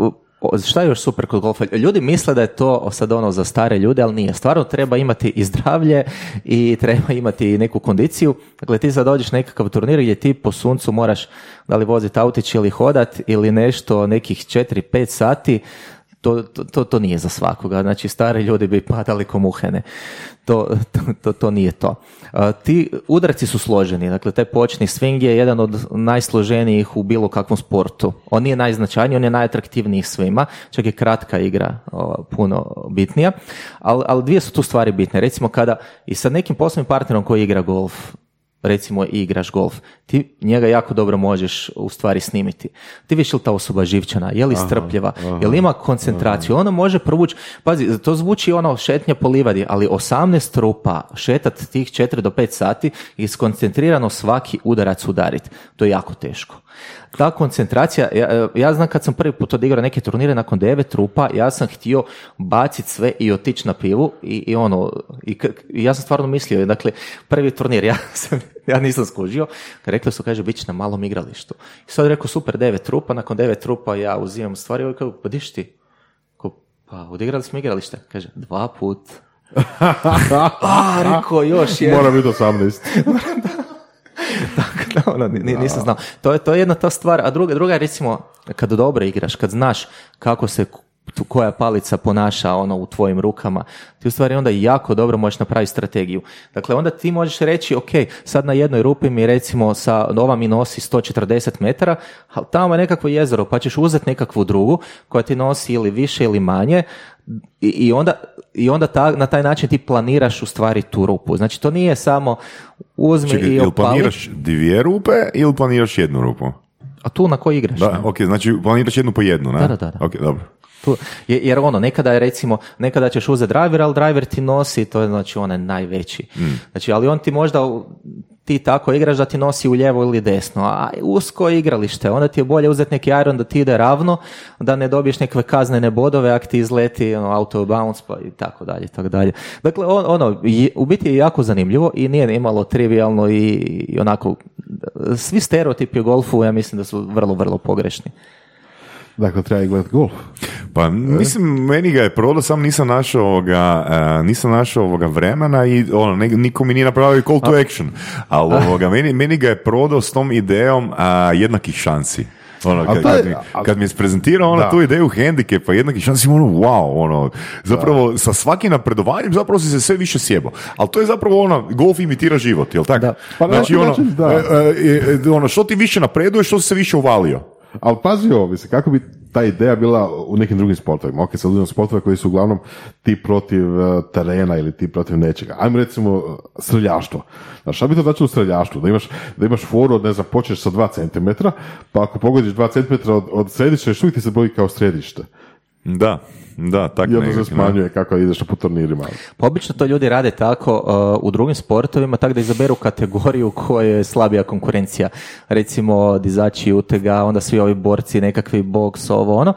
uh, o- šta je još super kod golfa? Ljudi misle da je to sad ono za stare ljude, ali nije. Stvarno treba imati i zdravlje i treba imati i neku kondiciju. Dakle, ti sad dođeš nekakav turnir gdje ti po suncu moraš da li voziti autić ili hodat ili nešto nekih 4-5 sati, to, to, to, nije za svakoga. Znači, stari ljudi bi padali ko muhene. To, to, to, nije to. Ti udarci su složeni. Dakle, taj počni swing je jedan od najsloženijih u bilo kakvom sportu. On nije najznačajniji, on je najatraktivniji svima. Čak je kratka igra puno bitnija. Ali, ali dvije su tu stvari bitne. Recimo, kada i sa nekim poslovnim partnerom koji igra golf, recimo i igraš golf, ti njega jako dobro možeš u stvari snimiti. Ti vidiš li ta osoba živčana, je li strpljiva, je li ima koncentraciju, ono može provući, pazi, to zvuči ono šetnje po livadi, ali 18 rupa šetat tih 4 do 5 sati i skoncentrirano svaki udarac udarit, to je jako teško. Ta koncentracija, ja, ja znam kad sam prvi put odigrao neke turnire nakon devet rupa, ja sam htio baciti sve i otići na pivu i, i ono, i, i ja sam stvarno mislio, dakle, prvi turnir, ja, sam, ja nisam skužio, rekli su, kaže, bit će na malom igralištu. I sad rekao, super, devet rupa, nakon devet rupa ja uzimam stvari, ovaj kao, pa diš ti? Ko, pa odigrali smo igralište. Kaže, dva put. A, rekao, još jedan. Mora biti 18. Tako da, ono, ni- ni- nisam znao. To je, to je jedna ta stvar, a druga, druga je recimo kad dobro igraš, kad znaš kako se tu- koja palica ponaša ono u tvojim rukama, ti u stvari onda jako dobro možeš napraviti strategiju. Dakle, onda ti možeš reći, ok, sad na jednoj rupi mi recimo sa ova mi nosi 140 metara, ali tamo je nekakvo jezero, pa ćeš uzeti nekakvu drugu koja ti nosi ili više ili manje i, i onda, i onda ta- na taj način ti planiraš u stvari tu rupu. Znači, to nije samo uzmi Čekaj, i ili opali. planiraš dvije rupe ili planiraš jednu rupu? A tu na koji igraš? Da, ok, znači planiraš jednu po jednu, ne? Da, da, da, da. Ok, dobro. Tu, je- jer ono, nekada je recimo, nekada ćeš uzeti driver, ali driver ti nosi, to je znači onaj najveći. Znači, ali on ti možda, u- ti tako igraš da ti nosi u lijevo ili desno, a usko igralište, onda ti je bolje uzeti neki iron da ti ide ravno, da ne dobiješ nekakve kaznene bodove ako ti izleti ono, auto bounce pa i tako dalje, i tako dalje. Dakle, on- ono, je- u biti je jako zanimljivo i nije nimalo trivialno i, i onako, svi stereotipi o golfu, ja mislim da su vrlo, vrlo pogrešni. Dakle, treba i gledati golf. Pa mislim, meni ga je prodao, sam nisam našao ovoga, e, nisam našao ovoga vremena i ono, ne- niko mi nije napravio call to action. Ali ovoga, meni, meni ga je prodao s tom idejom a, jednakih šansi. Ono, kad, kad, mi, kad mi je isprezentirao ono, Da. tu ideju hendikepa jednakih šansi, ono, wow, ono, zapravo sa svakim napredovanjem zapravo si se sve više sjebao. Ali to je zapravo ono, golf imitira život, jel tako? Da. Pa na znači, ono, način, da. e, e, e, ono, što ti više napreduješ, što si se više uvalio. Ali pazi ovo, mislim, kako bi ta ideja bila u nekim drugim sportovima. Ok, sad uzmemo sportove koji su uglavnom ti protiv eh, terena ili ti protiv nečega. Ajmo recimo eh, streljaštvo. Znaš, šta bi to značilo u streljaštvu? Da imaš, da imaš foru od, ne znam, počneš sa 2 cm, pa ako pogodiš 2 cm od, od središta, uvijek ti se broji kao središte. Da, da, tako I onda se nekako, ne? smanjuje kako ideš po turnirima. Pa obično to ljudi rade tako uh, u drugim sportovima, tako da izaberu kategoriju koje je slabija konkurencija. Recimo dizači utega, onda svi ovi borci, nekakvi boks, ovo ono.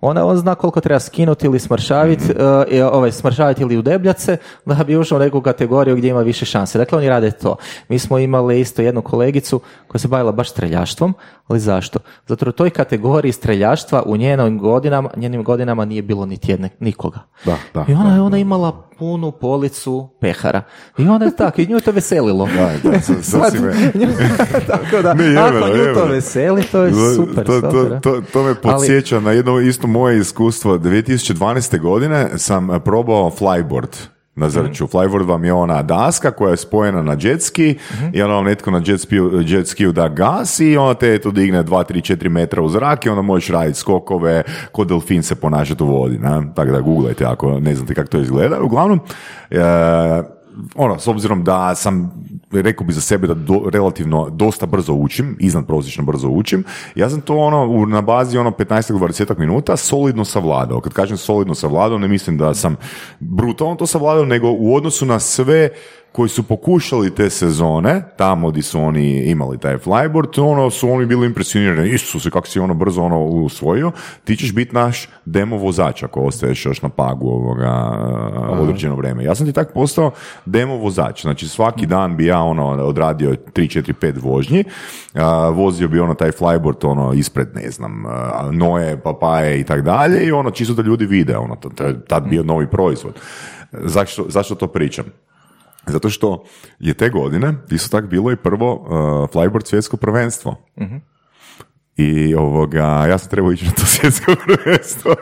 Onda on zna koliko treba skinuti ili smršaviti, uh, ovaj, smršaviti ili udebljati se, da bi ušao u neku kategoriju gdje ima više šanse. Dakle, oni rade to. Mi smo imali isto jednu kolegicu koja se bavila baš streljaštvom, ali zašto? Zato u toj kategoriji streljaštva u njenim godinama, njenim godinama nije bilo niti jedne, nikoga. Da, da, I ona je ona imala punu policu pehara. I onda je tako, i nju to veselilo. Da, da, me- tako da, Ne, ako nju to veseli, to je super. To, to, to, to me podsjeća na jedno isto moje iskustvo. 2012. godine sam probao flyboard na Zrču. Flyboard vam je ona daska koja je spojena na jet ski i onda vam netko na jet, spiju, jet skiju da gas i onda te to digne 2, 3, 4 metra u zrak i onda možeš raditi skokove, ko delfin se ponašati u vodi. Ne? Tako da googlajte ako ne znate kako to izgleda. Uglavnom, e, ono, s obzirom da sam, rekao bi za sebe da do, relativno dosta brzo učim, iznad prosječno brzo učim, ja sam to ono, na bazi ono 15-20 minuta solidno savladao. Kad kažem solidno savladao, ne mislim da sam brutalno to savladao, nego u odnosu na sve koji su pokušali te sezone, tamo gdje su oni imali taj flyboard, ono su oni bili impresionirani, Isuse, kako si ono brzo ono usvojio, ti ćeš biti naš demo vozač ako ostaješ još na pagu ovoga određeno vrijeme. Ja sam ti tak postao demo vozač, znači svaki dan bi ja ono odradio 3, 4, 5 vožnji, vozio bi ono taj flyboard ono ispred, ne znam, noje, papaje i tak dalje i ono čisto da ljudi vide, ono, tad bio novi proizvod. Zašto, zašto to pričam? Zato što je te godine isto tak bilo i prvo uh, flyboard svjetsko prvenstvo. uh I ovoga, ja sam trebao ići na to svjetsko prvenstvo.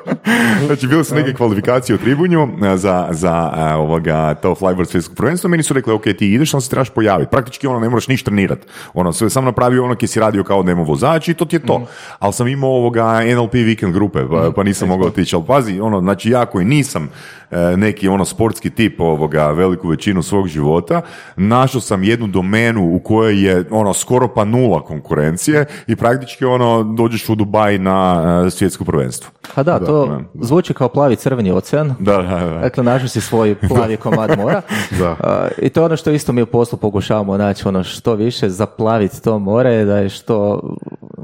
znači, bile su neke kvalifikacije u Tribunju uh, za, za uh, ovoga, to flyboard svjetsko prvenstvo. Meni su rekli, ok, ti ideš, ali se trebaš pojaviti. Praktički ono, ne moraš ništa trenirati. Ono, sve sam napravio ono ki si radio kao demo vozač i to ti je to. Mm. Ali sam imao ovoga NLP weekend grupe, pa, pa nisam mogao otići. Ali pazi, ono, znači ja koji nisam neki ono sportski tip ovoga veliku većinu svog života, našao sam jednu domenu u kojoj je ono skoro pa nula konkurencije i praktički ono dođeš u Dubaj na uh, svjetsko prvenstvo. A da, to zvuči kao plavi crveni ocean. Da, da, da. Dakle, našao si svoj plavi komad mora. da. I to je ono što isto mi u poslu pokušavamo naći, ono što više zaplaviti to more, da je što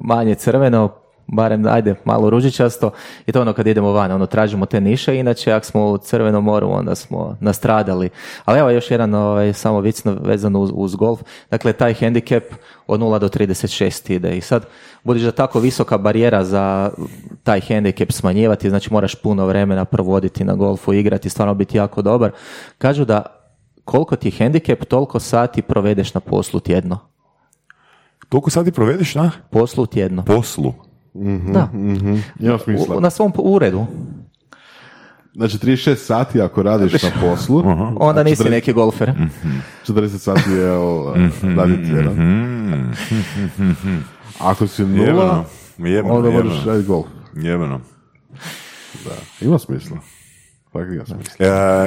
manje crveno, barem ajde malo ružičasto i to ono kad idemo van, ono tražimo te niše, inače ako smo u Crvenom moru onda smo nastradali. Ali evo još jedan ovaj, samo vicno vezano uz, uz golf, dakle taj handicap od 0 do 36 ide i sad budući da tako visoka barijera za taj handicap smanjivati, znači moraš puno vremena provoditi na golfu, igrati, stvarno biti jako dobar. Kažu da koliko ti je handicap, toliko sati provedeš na poslu tjedno. Koliko sati provedeš na? Poslu tjedno. Poslu? Mm da. mm U, na svom uredu. Znači 36 sati ako radiš na poslu, uh-huh. onda nisi 40, neki golfer. 40 sati je raditi mm Ako si nula, jebeno, onda možeš raditi golf. Jebeno. Da, ima smisla. E,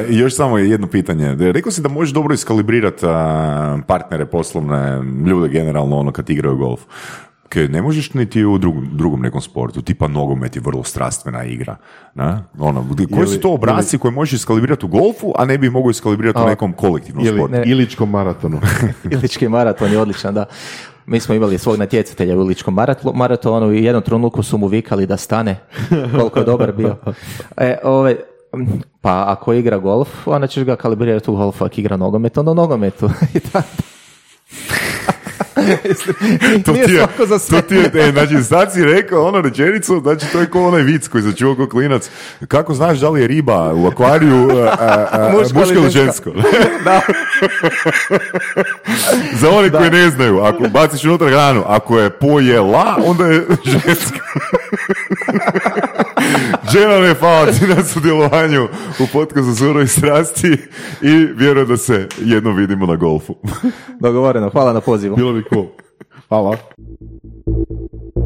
još samo jedno pitanje. Rekao si da možeš dobro iskalibrirati partnere poslovne, ljude generalno ono kad igraju golf ne možeš niti u drugom, drugom nekom sportu, tipa nogomet je vrlo strastvena igra. Na? Ono, koji su to obrazci koje možeš iskalibrirati u golfu, a ne bi mogao iskalibrirati u nekom kolektivnom ili, sportu? Iličkom maratonu. Ilički maraton je odličan, da. Mi smo imali svog natjecatelja u Iličkom maratonu i jednom trenutku su mu vikali da stane, koliko je dobar bio. E, ove, pa ako igra golf, onda ćeš ga kalibrirati u golfu, ako igra nogomet, onda u nogometu. I tako to ti je, to ti je, e, znači sad si rekao ono rečenicu, znači to je kao onaj vic koji začuo kao klinac. Kako znaš da li je riba u akvariju muško ili žensko? da. Za one koji ne znaju, ako baciš unutra hranu, ako je pojela, onda je ženska. Ne hvala ti na sudjelovanju u podcastu Zuro i strasti i vjerujem da se jedno vidimo na golfu. Dogovoreno, hvala na pozivu. Bilo bi cool. Hvala.